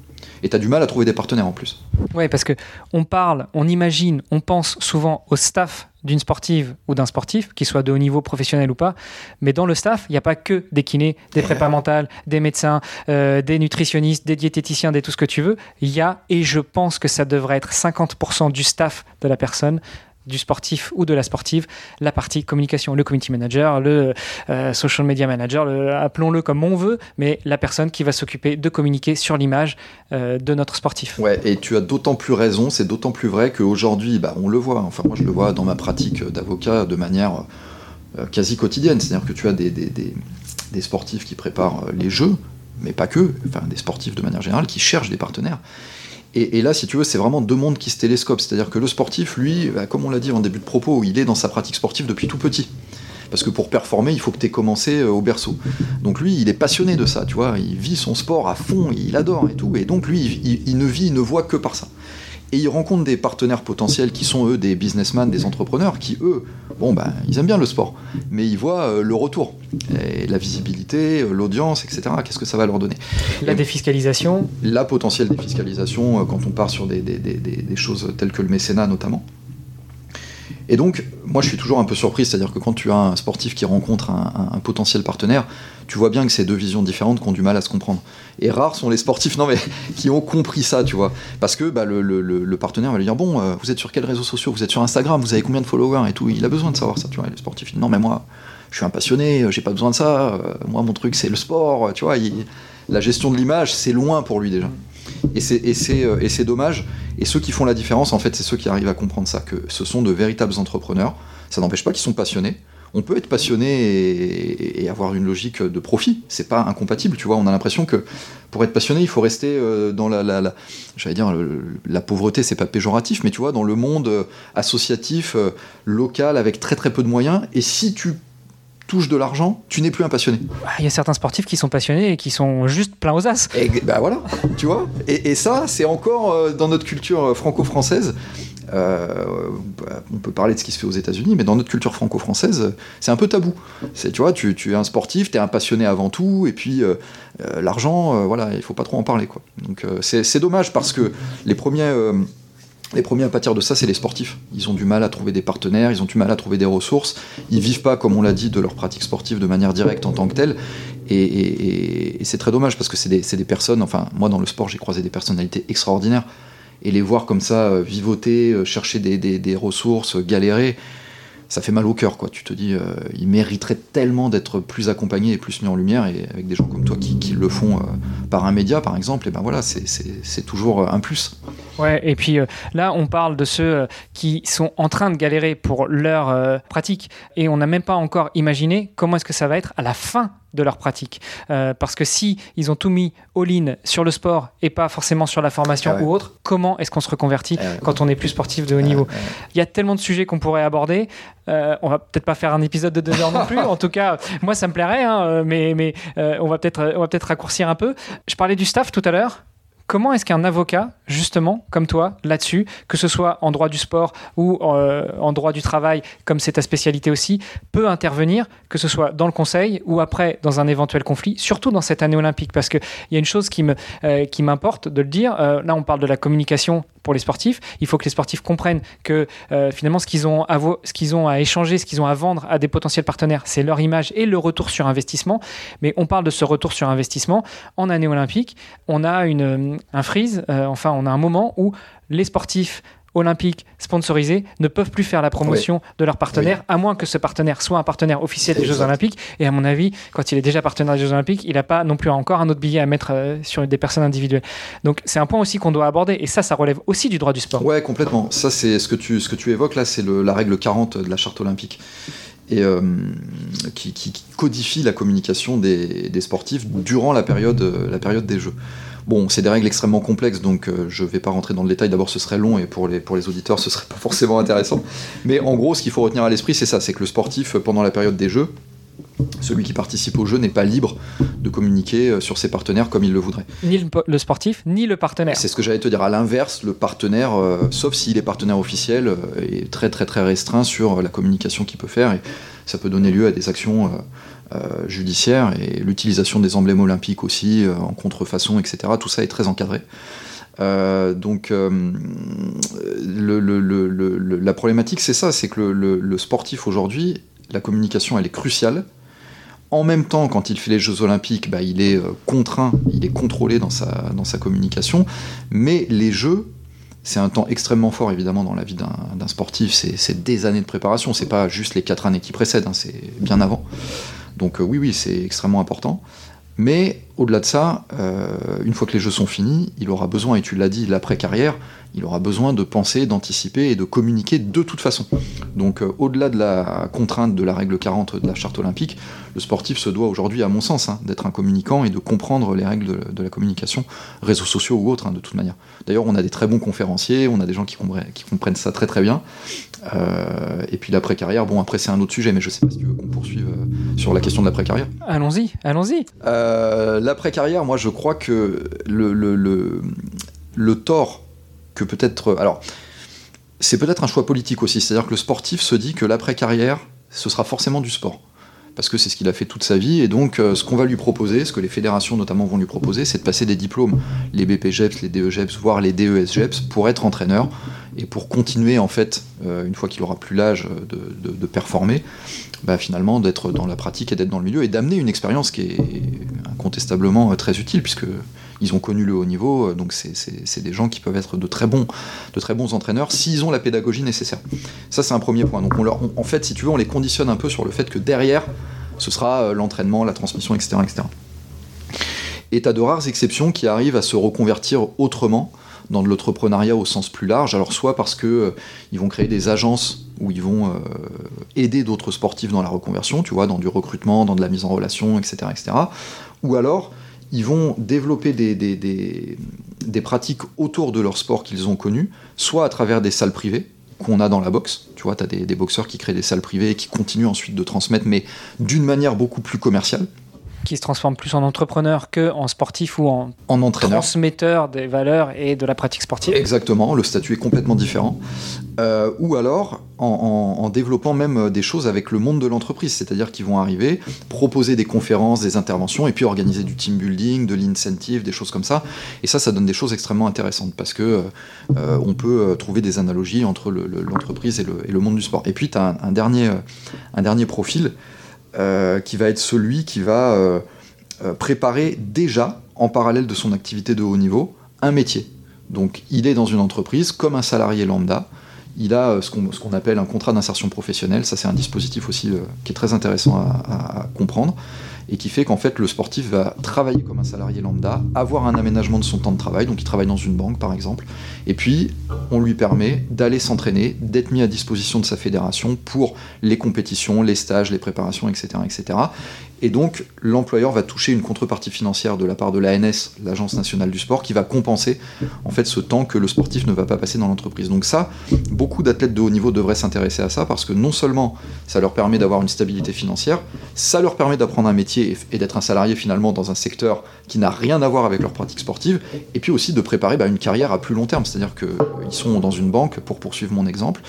Et tu as du mal à trouver des partenaires en plus. Oui, parce que on parle, on imagine, on pense souvent au staff d'une sportive ou d'un sportif, qu'il soit de haut niveau professionnel ou pas, mais dans le staff, il n'y a pas que des kinés, des prépas mentales, des médecins, euh, des nutritionnistes, des diététiciens, des tout ce que tu veux. Il y a, et je pense que ça devrait être 50% du staff de la personne, du sportif ou de la sportive, la partie communication, le community manager, le euh, social media manager, appelons-le comme on veut, mais la personne qui va s'occuper de communiquer sur l'image euh, de notre sportif. Ouais, et tu as d'autant plus raison, c'est d'autant plus vrai qu'aujourd'hui, bah, on le voit, enfin moi je le vois dans ma pratique d'avocat de manière euh, quasi quotidienne, c'est-à-dire que tu as des, des, des sportifs qui préparent les jeux, mais pas que, enfin des sportifs de manière générale qui cherchent des partenaires. Et, là, si tu veux, c'est vraiment deux mondes qui se télescopent. C'est-à-dire que le sportif, lui, bah, comme on l'a dit en début de propos, il est dans sa pratique sportive depuis tout petit. Parce que pour performer, il faut que tu aies commencé euh, au berceau. Donc lui, il est passionné de ça, tu vois. Il vit son sport à fond, il adore et tout. Et donc lui, il ne vit, il ne voit que par ça et ils rencontrent des partenaires potentiels qui sont eux des businessmen, des entrepreneurs, qui eux, bon ben, ils aiment bien le sport, mais ils voient euh, le retour, et la visibilité, euh, l'audience, etc. Qu'est-ce que ça va leur donner? La défiscalisation? La potentielle défiscalisation, euh, quand on part sur des, des choses telles que le mécénat notamment. Et donc, moi, je suis toujours un peu surpris, c'est-à-dire que quand tu as un sportif qui rencontre un, potentiel partenaire, tu vois bien que c'est deux visions différentes qui ont du mal à se comprendre. Et rares sont les sportifs, non mais, qui ont compris ça, tu vois. Parce que bah, le, partenaire va lui dire Bon, euh, vous êtes sur quels réseaux sociaux? Vous êtes sur Instagram? Vous avez combien de followers Et tout? Il a besoin de savoir ça, tu vois. Et le sportif, Non, mais moi, je suis un passionné, j'ai pas besoin de ça. Euh, moi, mon truc, c'est le sport, tu vois. la gestion de l'image, c'est loin pour lui déjà. Euh, et c'est dommage. Et ceux qui font la différence, en fait, c'est ceux qui arrivent à comprendre ça, que ce sont de véritables entrepreneurs. Ça n'empêche pas qu'ils sont passionnés. On peut être passionné et, avoir une logique de profit. C'est pas incompatible, tu vois. On a l'impression que pour être passionné, il faut rester euh, dans la, la, j'allais dire, la pauvreté, c'est pas péjoratif, mais tu vois, dans le monde euh, associatif, local, avec très très peu de moyens. Et si tu touche de l'argent, tu n'es plus un passionné. Ah, il y a certains sportifs qui sont passionnés et qui sont juste pleins aux as. Et bah voilà, tu vois. Et, ça, c'est encore euh, dans notre culture euh, franco-française. Euh, bah, on peut parler de ce qui se fait aux États-Unis, mais dans notre culture franco-française, c'est un peu tabou. C'est, tu vois, tu, es un sportif, tu es un passionné avant tout, et puis l'argent, voilà, il faut pas trop en parler, quoi. Donc c'est, dommage parce que les premiers les premiers à pâtir de ça, c'est les sportifs. Ils ont du mal à trouver des partenaires, ils ont du mal à trouver des ressources. Ils vivent pas, comme on l'a dit, de leur pratique sportive de manière directe en tant que telle. Et, c'est très dommage parce que c'est des, personnes, enfin, moi dans le sport, j'ai croisé des personnalités extraordinaires. Et les voir comme ça, euh, vivoter, euh, chercher des ressources, galérer, ça fait mal au cœur, quoi. Tu te dis, euh, il mériterait tellement d'être plus accompagné et plus mis en lumière, et avec des gens comme toi qui, le font euh, par un média, par exemple, et ben voilà, c'est toujours un plus. Ouais, et puis euh, là, on parle de ceux qui sont en train de galérer pour leur pratique, et on n'a même pas encore imaginé comment est-ce que ça va être à la fin de leur pratique. Euh, parce que si ils ont tout mis all-in sur le sport et pas forcément sur la formation ah ou autre, comment est-ce qu'on se reconvertit ah quand on est plus sportif de haut niveau Il y a tellement de sujets qu'on pourrait aborder. Euh, on va peut-être pas faire un épisode de deux heures non plus. en tout cas, moi ça me plairait, hein, mais, mais euh, on va peut-être on va peut-être raccourcir un peu. Je parlais du staff tout à l'heure. Comment est-ce qu'un avocat, justement, comme toi, là-dessus, que ce soit en droit du sport ou euh, en droit du travail, comme c'est ta spécialité aussi, peut intervenir, que ce soit dans le conseil ou après dans un éventuel conflit, surtout dans cette année olympique? Parce qu'il y a une chose qui euh, m'importe de le dire, euh, là on parle de la communication pour les sportifs. Il faut que les sportifs comprennent que finalement, ce qu'ils ont, à ce qu'ils ont à échanger, ce qu'ils ont à vendre à des potentiels partenaires, c'est leur image et le retour sur investissement. Mais on parle de ce retour sur investissement en année olympique. On a une, un freeze, euh, enfin, on a un moment où les sportifs olympiques sponsorisés ne peuvent plus faire la promotion de leur partenaire, à moins que ce partenaire soit un partenaire officiel des Jeux Olympiques. Et à mon avis, quand il est déjà partenaire des Jeux Olympiques, il n'a pas non plus encore un autre billet à mettre euh, sur des personnes individuelles. Donc c'est un point aussi qu'on doit aborder. Et ça, ça relève aussi du droit du sport. Ouais, complètement. Ça, c'est ce que tu, ce que tu évoques là, c'est la règle 40 de la charte olympique. Et euh, qui, codifie la communication des, des, sportifs durant la période, la période des Jeux. Bon, c'est des règles extrêmement complexes, donc euh, je ne vais pas rentrer dans le détail. D'abord, ce serait long et pour les, pour les auditeurs, ce serait pas forcément intéressant. Mais en gros, ce qu'il faut retenir à l'esprit, c'est ça c'est que le sportif, pendant la période des Jeux, celui qui participe au jeu n'est pas libre de communiquer euh, sur ses partenaires comme il le voudrait. Ni le, sportif, ni le partenaire. C'est ce que j'allais te dire. À l'inverse, le partenaire, euh, sauf s'il est partenaire officiel, est très très très restreint sur la communication qu'il peut faire et ça peut donner lieu à des actions euh, judiciaire et l'utilisation des emblèmes olympiques aussi euh, en contrefaçon, etc. Tout ça est très encadré. Euh, donc la problématique c'est ça, c'est que le, sportif aujourd'hui, la communication elle est cruciale. En même temps, quand il fait les Jeux Olympiques, bah, il est contraint, il est contrôlé dans sa, communication. Mais les Jeux, c'est un temps extrêmement fort évidemment dans la vie d'un sportif. C'est des années de préparation. C'est pas juste les quatre années qui précèdent, hein, c'est bien avant. Donc euh, oui, oui, c'est extrêmement important. Mais au-delà de ça, euh, une fois que les jeux sont finis, il aura besoin, et tu l'as dit, l'après-carrière, il aura besoin de penser, d'anticiper et de communiquer de toute façon. Donc euh, au-delà de la contrainte de la règle 40 de la charte olympique, le sportif se doit aujourd'hui, à mon sens, hein, d'être un communicant et de comprendre les règles de, la communication, réseaux sociaux ou autres, hein, de toute manière. D'ailleurs, on a des très bons conférenciers, on a des gens qui comprennent, ça très très bien. Et puis l'après-carrière, bon après c'est un autre sujet, mais je sais pas si tu veux qu'on poursuive sur la question de l'après-carrière. Allons-y, allons-y. l'après-carrière, moi je crois que le, le, le, le tort que peut-être. Alors, c'est peut-être un choix politique aussi, c'est-à-dire que le sportif se dit que l'après-carrière, ce sera forcément du sport. Parce que c'est ce qu'il a fait toute sa vie, et donc euh, ce qu'on va lui proposer, ce que les fédérations notamment vont lui proposer, c'est de passer des diplômes, les BPGEPS, les DEGEPS, voire les DESGEPS, pour être entraîneur, et pour continuer en fait, euh, une fois qu'il aura plus l'âge de, performer, bah, finalement d'être dans la pratique et d'être dans le milieu, et d'amener une expérience qui est incontestablement très utile, puisque ils ont connu le haut niveau, euh, donc c'est des gens qui peuvent être de très bons, de très bons entraîneurs s'ils ont la pédagogie nécessaire. Ça, c'est un premier point. Donc, en fait, si tu veux, on les conditionne un peu sur le fait que derrière, ce sera euh, l'entraînement, la transmission, etc., etc. Et tu as de rares exceptions qui arrivent à se reconvertir autrement dans de l'entrepreneuriat au sens plus large. Alors soit parce que euh, ils vont créer des agences où ils vont aider d'autres sportifs dans la reconversion, tu vois, dans du recrutement, dans de la mise en relation, etc.. Ou alors ils vont développer des, des, pratiques autour de leur sport qu'ils ont connu, soit à travers des salles privées qu'on a dans la boxe. Tu vois, tu as des, boxeurs qui créent des salles privées et qui continuent ensuite de transmettre, mais d'une manière beaucoup plus commerciale qui se transforme plus en entrepreneur que en sportif ou en, en entraîneur. transmetteur des valeurs et de la pratique sportive. Exactement, le statut est complètement différent. Euh, ou alors en, développant même des choses avec le monde de l'entreprise, c'est-à-dire qu'ils vont arriver, proposer des conférences, des interventions, et puis organiser du team building, de l'incentive, des choses comme ça. Et ça, ça donne des choses extrêmement intéressantes parce que euh, on peut trouver des analogies entre l'entreprise et, et, le monde du sport. Et puis tu as un, dernier, un dernier profil euh, qui va être celui qui va euh, euh, préparer déjà, en parallèle de son activité de haut niveau, un métier. Donc il est dans une entreprise comme un salarié lambda, il a ce qu'on appelle un contrat d'insertion professionnelle, ça c'est un dispositif aussi qui est très intéressant à comprendre et qui fait qu'en fait le sportif va travailler comme un salarié lambda, avoir un aménagement de son temps de travail, donc il travaille dans une banque par exemple, et puis on lui permet d'aller s'entraîner, d'être mis à disposition de sa fédération pour les compétitions, les stages, les préparations, etc. etc. Et donc, l'employeur va toucher une contrepartie financière de la part de l'ANS, l'Agence nationale du sport, qui va compenser en fait ce temps que le sportif ne va pas passer dans l'entreprise. Donc ça, beaucoup d'athlètes de haut niveau devraient s'intéresser à ça parce que non seulement ça leur permet d'avoir une stabilité financière, ça leur permet d'apprendre un métier et d'être un salarié finalement dans un secteur qui n'a rien à voir avec leur pratique sportive, et puis aussi de préparer bah, une carrière à plus long terme. C'est-à-dire qu'ils sont dans une banque, pour poursuivre mon exemple,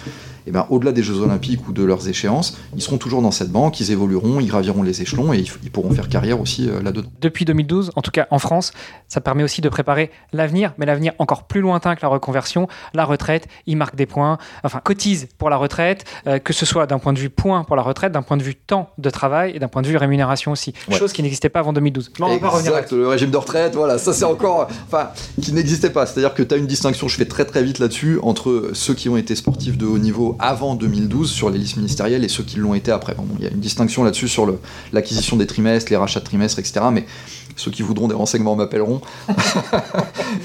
et ben, au-delà des Jeux Olympiques ou de leurs échéances, ils seront toujours dans cette banque, ils évolueront, ils graviront les échelons et ils, pourront faire carrière aussi euh, là-dedans. Depuis 2012, en tout cas en France, ça permet aussi de préparer l'avenir, mais l'avenir encore plus lointain que la reconversion, la retraite, ils marquent des points, enfin cotisent pour la retraite, euh, que ce soit d'un point de vue point pour la retraite, d'un point de vue temps de travail et d'un point de vue rémunération aussi, chose qui n'existait pas avant 2012. exact, le régime de retraite, voilà, ça c'est encore, enfin, qui n'existait pas. C'est-à-dire que tu as une distinction, je fais très très vite là-dessus, entre ceux qui ont été sportifs de haut niveau avant 2012 sur les listes ministérielles et ceux qui l'ont été après. il y a une distinction là-dessus sur l'acquisition des trimestres, les rachats de trimestres, etc. Mais ceux qui voudront des renseignements m'appelleront.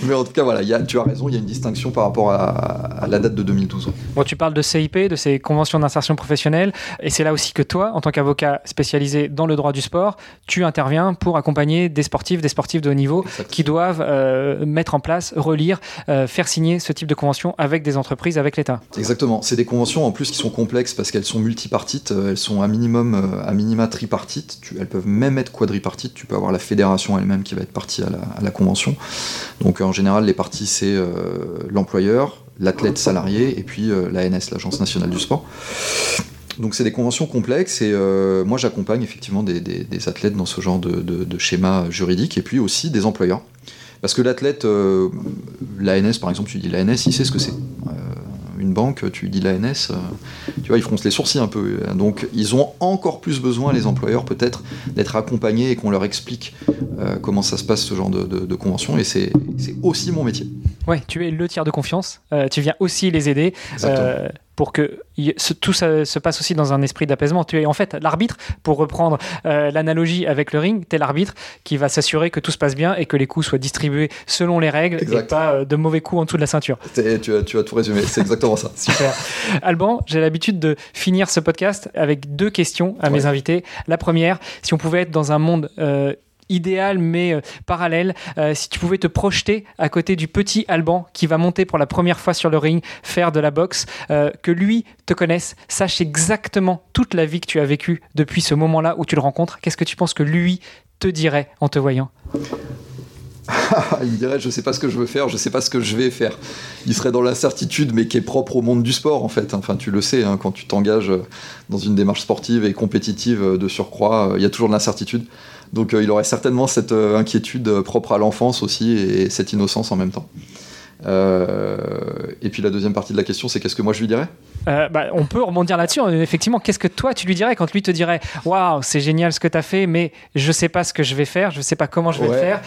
Mais en tout cas, voilà, y a, tu as raison, il y a une distinction par rapport à, la date de 2012. Bon, tu parles de CIP, de ces conventions d'insertion professionnelle, et c'est là aussi que toi, en tant qu'avocat spécialisé dans le droit du sport, tu interviens pour accompagner des sportifs, des sportifs de haut niveau qui doivent euh, mettre en place, relire, euh, faire signer ce type de convention avec des entreprises, avec l'État. Exactement. C'est des conventions en plus qui sont complexes parce qu'elles sont multipartites, euh, elles sont à minimum, à minima tripartites, elles peuvent même être quadripartites. Tu peux avoir la fédération elle-même qui va être partie à la, convention. Donc en général, les parties, c'est euh, l'employeur, l'athlète salarié et puis euh, l'ANS, l'Agence nationale du sport. Donc c'est des conventions complexes et euh, moi j'accompagne effectivement des, athlètes dans ce genre de, schéma juridique et puis aussi des employeurs. Parce que l'athlète, l'ANS par exemple, tu dis l'ANS, il sait ce que c'est une banque, tu dis l'ANS, euh, tu vois, ils froncent les sourcils un peu. Donc ils ont encore plus besoin, les employeurs peut-être, d'être accompagnés et qu'on leur explique euh, comment ça se passe ce genre de, convention. Et c'est aussi mon métier. Ouais, tu es le tiers de confiance. Euh, tu viens aussi les aider pour que tout ça se passe aussi dans un esprit d'apaisement. Tu es en fait l'arbitre, pour reprendre euh, l'analogie avec le ring, tu es l'arbitre qui va s'assurer que tout se passe bien et que les coups soient distribués selon les règles et pas euh, de mauvais coups en dessous de la ceinture. Tu as, tu as tout résumé, c'est exactement ça. Super. Alban, j'ai l'habitude de finir ce podcast avec deux questions à mes invités. La première, si on pouvait être dans un monde euh, idéal mais euh, parallèle. Euh, si tu pouvais te projeter à côté du petit Alban qui va monter pour la première fois sur le ring, faire de la boxe, euh, que lui te connaisse, sache exactement toute la vie que tu as vécue depuis ce moment-là où tu le rencontres, qu'est-ce que tu penses que lui te dirait en te voyant? Il dirait je sais pas ce que je veux faire, je sais pas ce que je vais faire. Il serait dans l'incertitude mais qui est propre au monde du sport en fait. Enfin tu le sais hein, quand tu t'engages dans une démarche sportive et compétitive de surcroît, il y a toujours de l'incertitude. Donc euh, il aurait certainement cette euh, inquiétude euh, propre à l'enfance aussi et cette innocence en même temps. et puis la deuxième partie de la question, c'est qu'est-ce que moi je lui dirais? Bah, On peut rebondir là-dessus. Effectivement, qu'est-ce que toi tu lui dirais quand lui te dirait Waouh, c'est génial ce que tu as fait, mais je sais pas ce que je vais faire, je sais pas comment je vais le faire.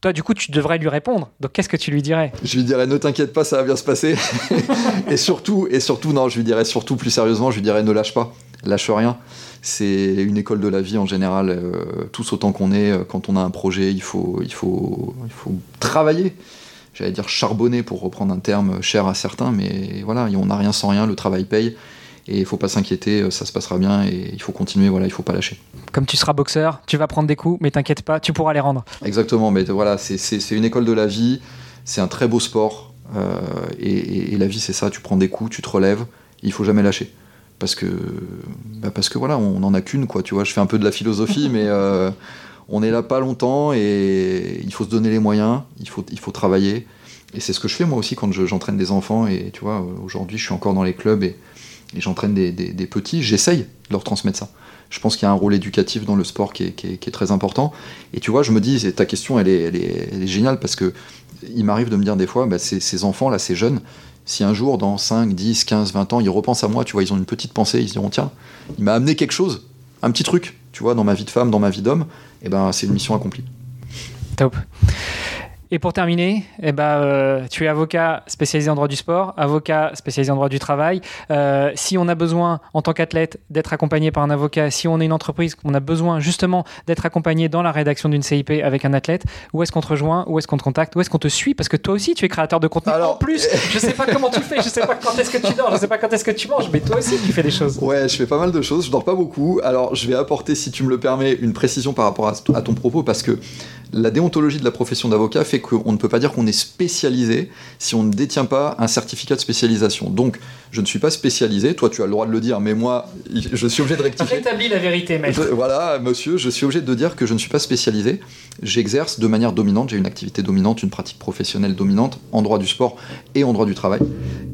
Toi, du coup, tu devrais lui répondre. Donc, qu'est-ce que tu lui dirais? Je lui dirais ne t'inquiète pas, ça va bien se passer. et surtout, et surtout, non, je lui dirais surtout plus sérieusement, je lui dirais ne lâche pas, lâche rien c'est une école de la vie en général, euh, tous autant qu'on est, euh, quand on a un projet, il faut, il faut, il faut travailler. J'allais dire charbonner pour reprendre un terme cher à certains, mais voilà, on n'a rien sans rien, le travail paye. Et il faut pas s'inquiéter, euh, ça se passera bien et il faut continuer, voilà, il faut pas lâcher. Comme tu seras boxeur, tu vas prendre des coups, mais t'inquiète pas, tu pourras les rendre. Exactement, mais voilà, c'est une école de la vie, c'est un très beau sport, et, et, la vie c'est ça, tu prends des coups, tu te relèves, il faut jamais lâcher parce que bah parce que voilà on n'en a qu'une quoi tu vois je fais un peu de la philosophie mais euh, on est là pas longtemps et il faut se donner les moyens il faut il faut travailler et c'est ce que je fais moi aussi quand j'entraîne des enfants et tu vois aujourd'hui je suis encore dans les clubs et, j'entraîne des, petits j'essaye de leur transmettre ça je pense qu'il y a un rôle éducatif dans le sport qui est, très important et tu vois je me dis ta question elle est, géniale parce que il m'arrive de me dire des fois bah, ces enfants là ces jeunes si un jour, dans 5, 10, 15, 20 ans, ils repensent à moi, tu vois, ils ont une petite pensée, ils se diront, tiens, il m'a amené quelque chose, un petit truc, tu vois, dans ma vie de femme, dans ma vie d'homme, et ben c'est une mission accomplie. Top. Et pour terminer, eh ben, euh, tu es avocat spécialisé en droit du sport, avocat spécialisé en droit du travail. Euh, si on a besoin, en tant qu'athlète, d'être accompagné par un avocat, si on est une entreprise, qu'on a besoin justement d'être accompagné dans la rédaction d'une CIP avec un athlète, où est-ce qu'on te rejoint, où est-ce qu'on te contacte, où est-ce qu'on te suit? Parce que toi aussi, tu es créateur de contenu. Alors, en plus, je sais pas comment tu fais, je sais pas quand est-ce que tu dors, je sais pas quand est-ce que tu manges, mais toi aussi, tu fais des choses. Ouais, je fais pas mal de choses, je dors pas beaucoup. Alors, je vais apporter, si tu me le permets, une précision par rapport à, ton propos, parce que la déontologie de la profession d'avocat fait qu'on ne peut pas dire qu'on est spécialisé si on ne détient pas un certificat de spécialisation. Donc, je ne suis pas spécialisé, toi tu as le droit de le dire, mais moi, je suis obligé de rectifier. Rétablis la vérité, maître. Voilà, monsieur, je suis obligé de dire que je ne suis pas spécialisé. J'exerce de manière dominante, j'ai une activité dominante, une pratique professionnelle dominante en droit du sport et en droit du travail.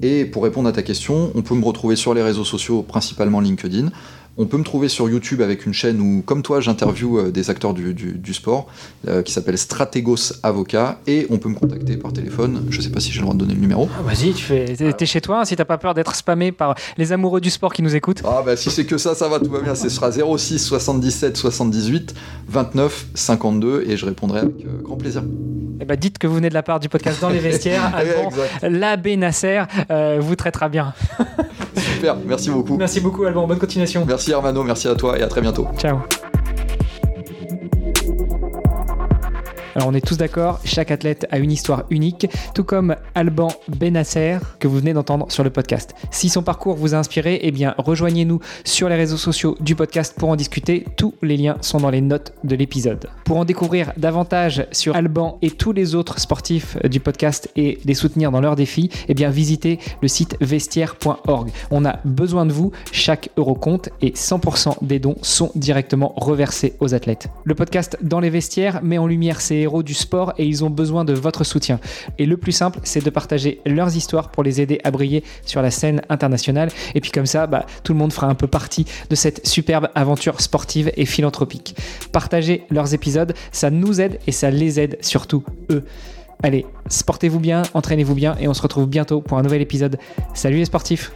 Et pour répondre à ta question, on peut me retrouver sur les réseaux sociaux, principalement LinkedIn. On peut me trouver sur YouTube avec une chaîne où, comme toi, j'interviewe euh, des acteurs du, sport, euh, qui s'appelle Strategos Avocat, et on peut me contacter par téléphone. Je ne sais pas si j'ai le droit de donner le numéro. Ah, vas-y, tu fais, t'es, chez toi, hein, si t'as pas peur d'être spammé par les amoureux du sport qui nous écoutent. Ah bah si c'est que ça, ça va, tout va bien. Ce sera 06 77 78 29 52, et je répondrai avec euh, grand plaisir. Eh bah dites que vous venez de la part du podcast dans les vestiaires. L'abbé Nasser vous traitera bien. Super, merci beaucoup. Merci beaucoup Alban, bonne continuation. Merci Hermano, merci à toi et à très bientôt. Ciao. Alors on est tous d'accord, chaque athlète a une histoire unique, tout comme Alban Benasser que vous venez d'entendre sur le podcast. Si son parcours vous a inspiré, eh bien rejoignez-nous sur les réseaux sociaux du podcast pour en discuter. Tous les liens sont dans les notes de l'épisode. Pour en découvrir davantage sur Alban et tous les autres sportifs du podcast et les soutenir dans leurs défis, eh bien visitez le site vestiaire.org. On a besoin de vous, chaque euro compte et 100% des dons sont directement reversés aux athlètes. Le podcast Dans les vestiaires met en lumière ces héros du sport et ils ont besoin de votre soutien. Et le plus simple, c'est de partager leurs histoires pour les aider à briller sur la scène internationale. Et puis comme ça, bah, tout le monde fera un peu partie de cette superbe aventure sportive et philanthropique. Partager leurs épisodes, ça nous aide et ça les aide surtout eux. Allez, sportez-vous bien, entraînez-vous bien et on se retrouve bientôt pour un nouvel épisode. Salut les sportifs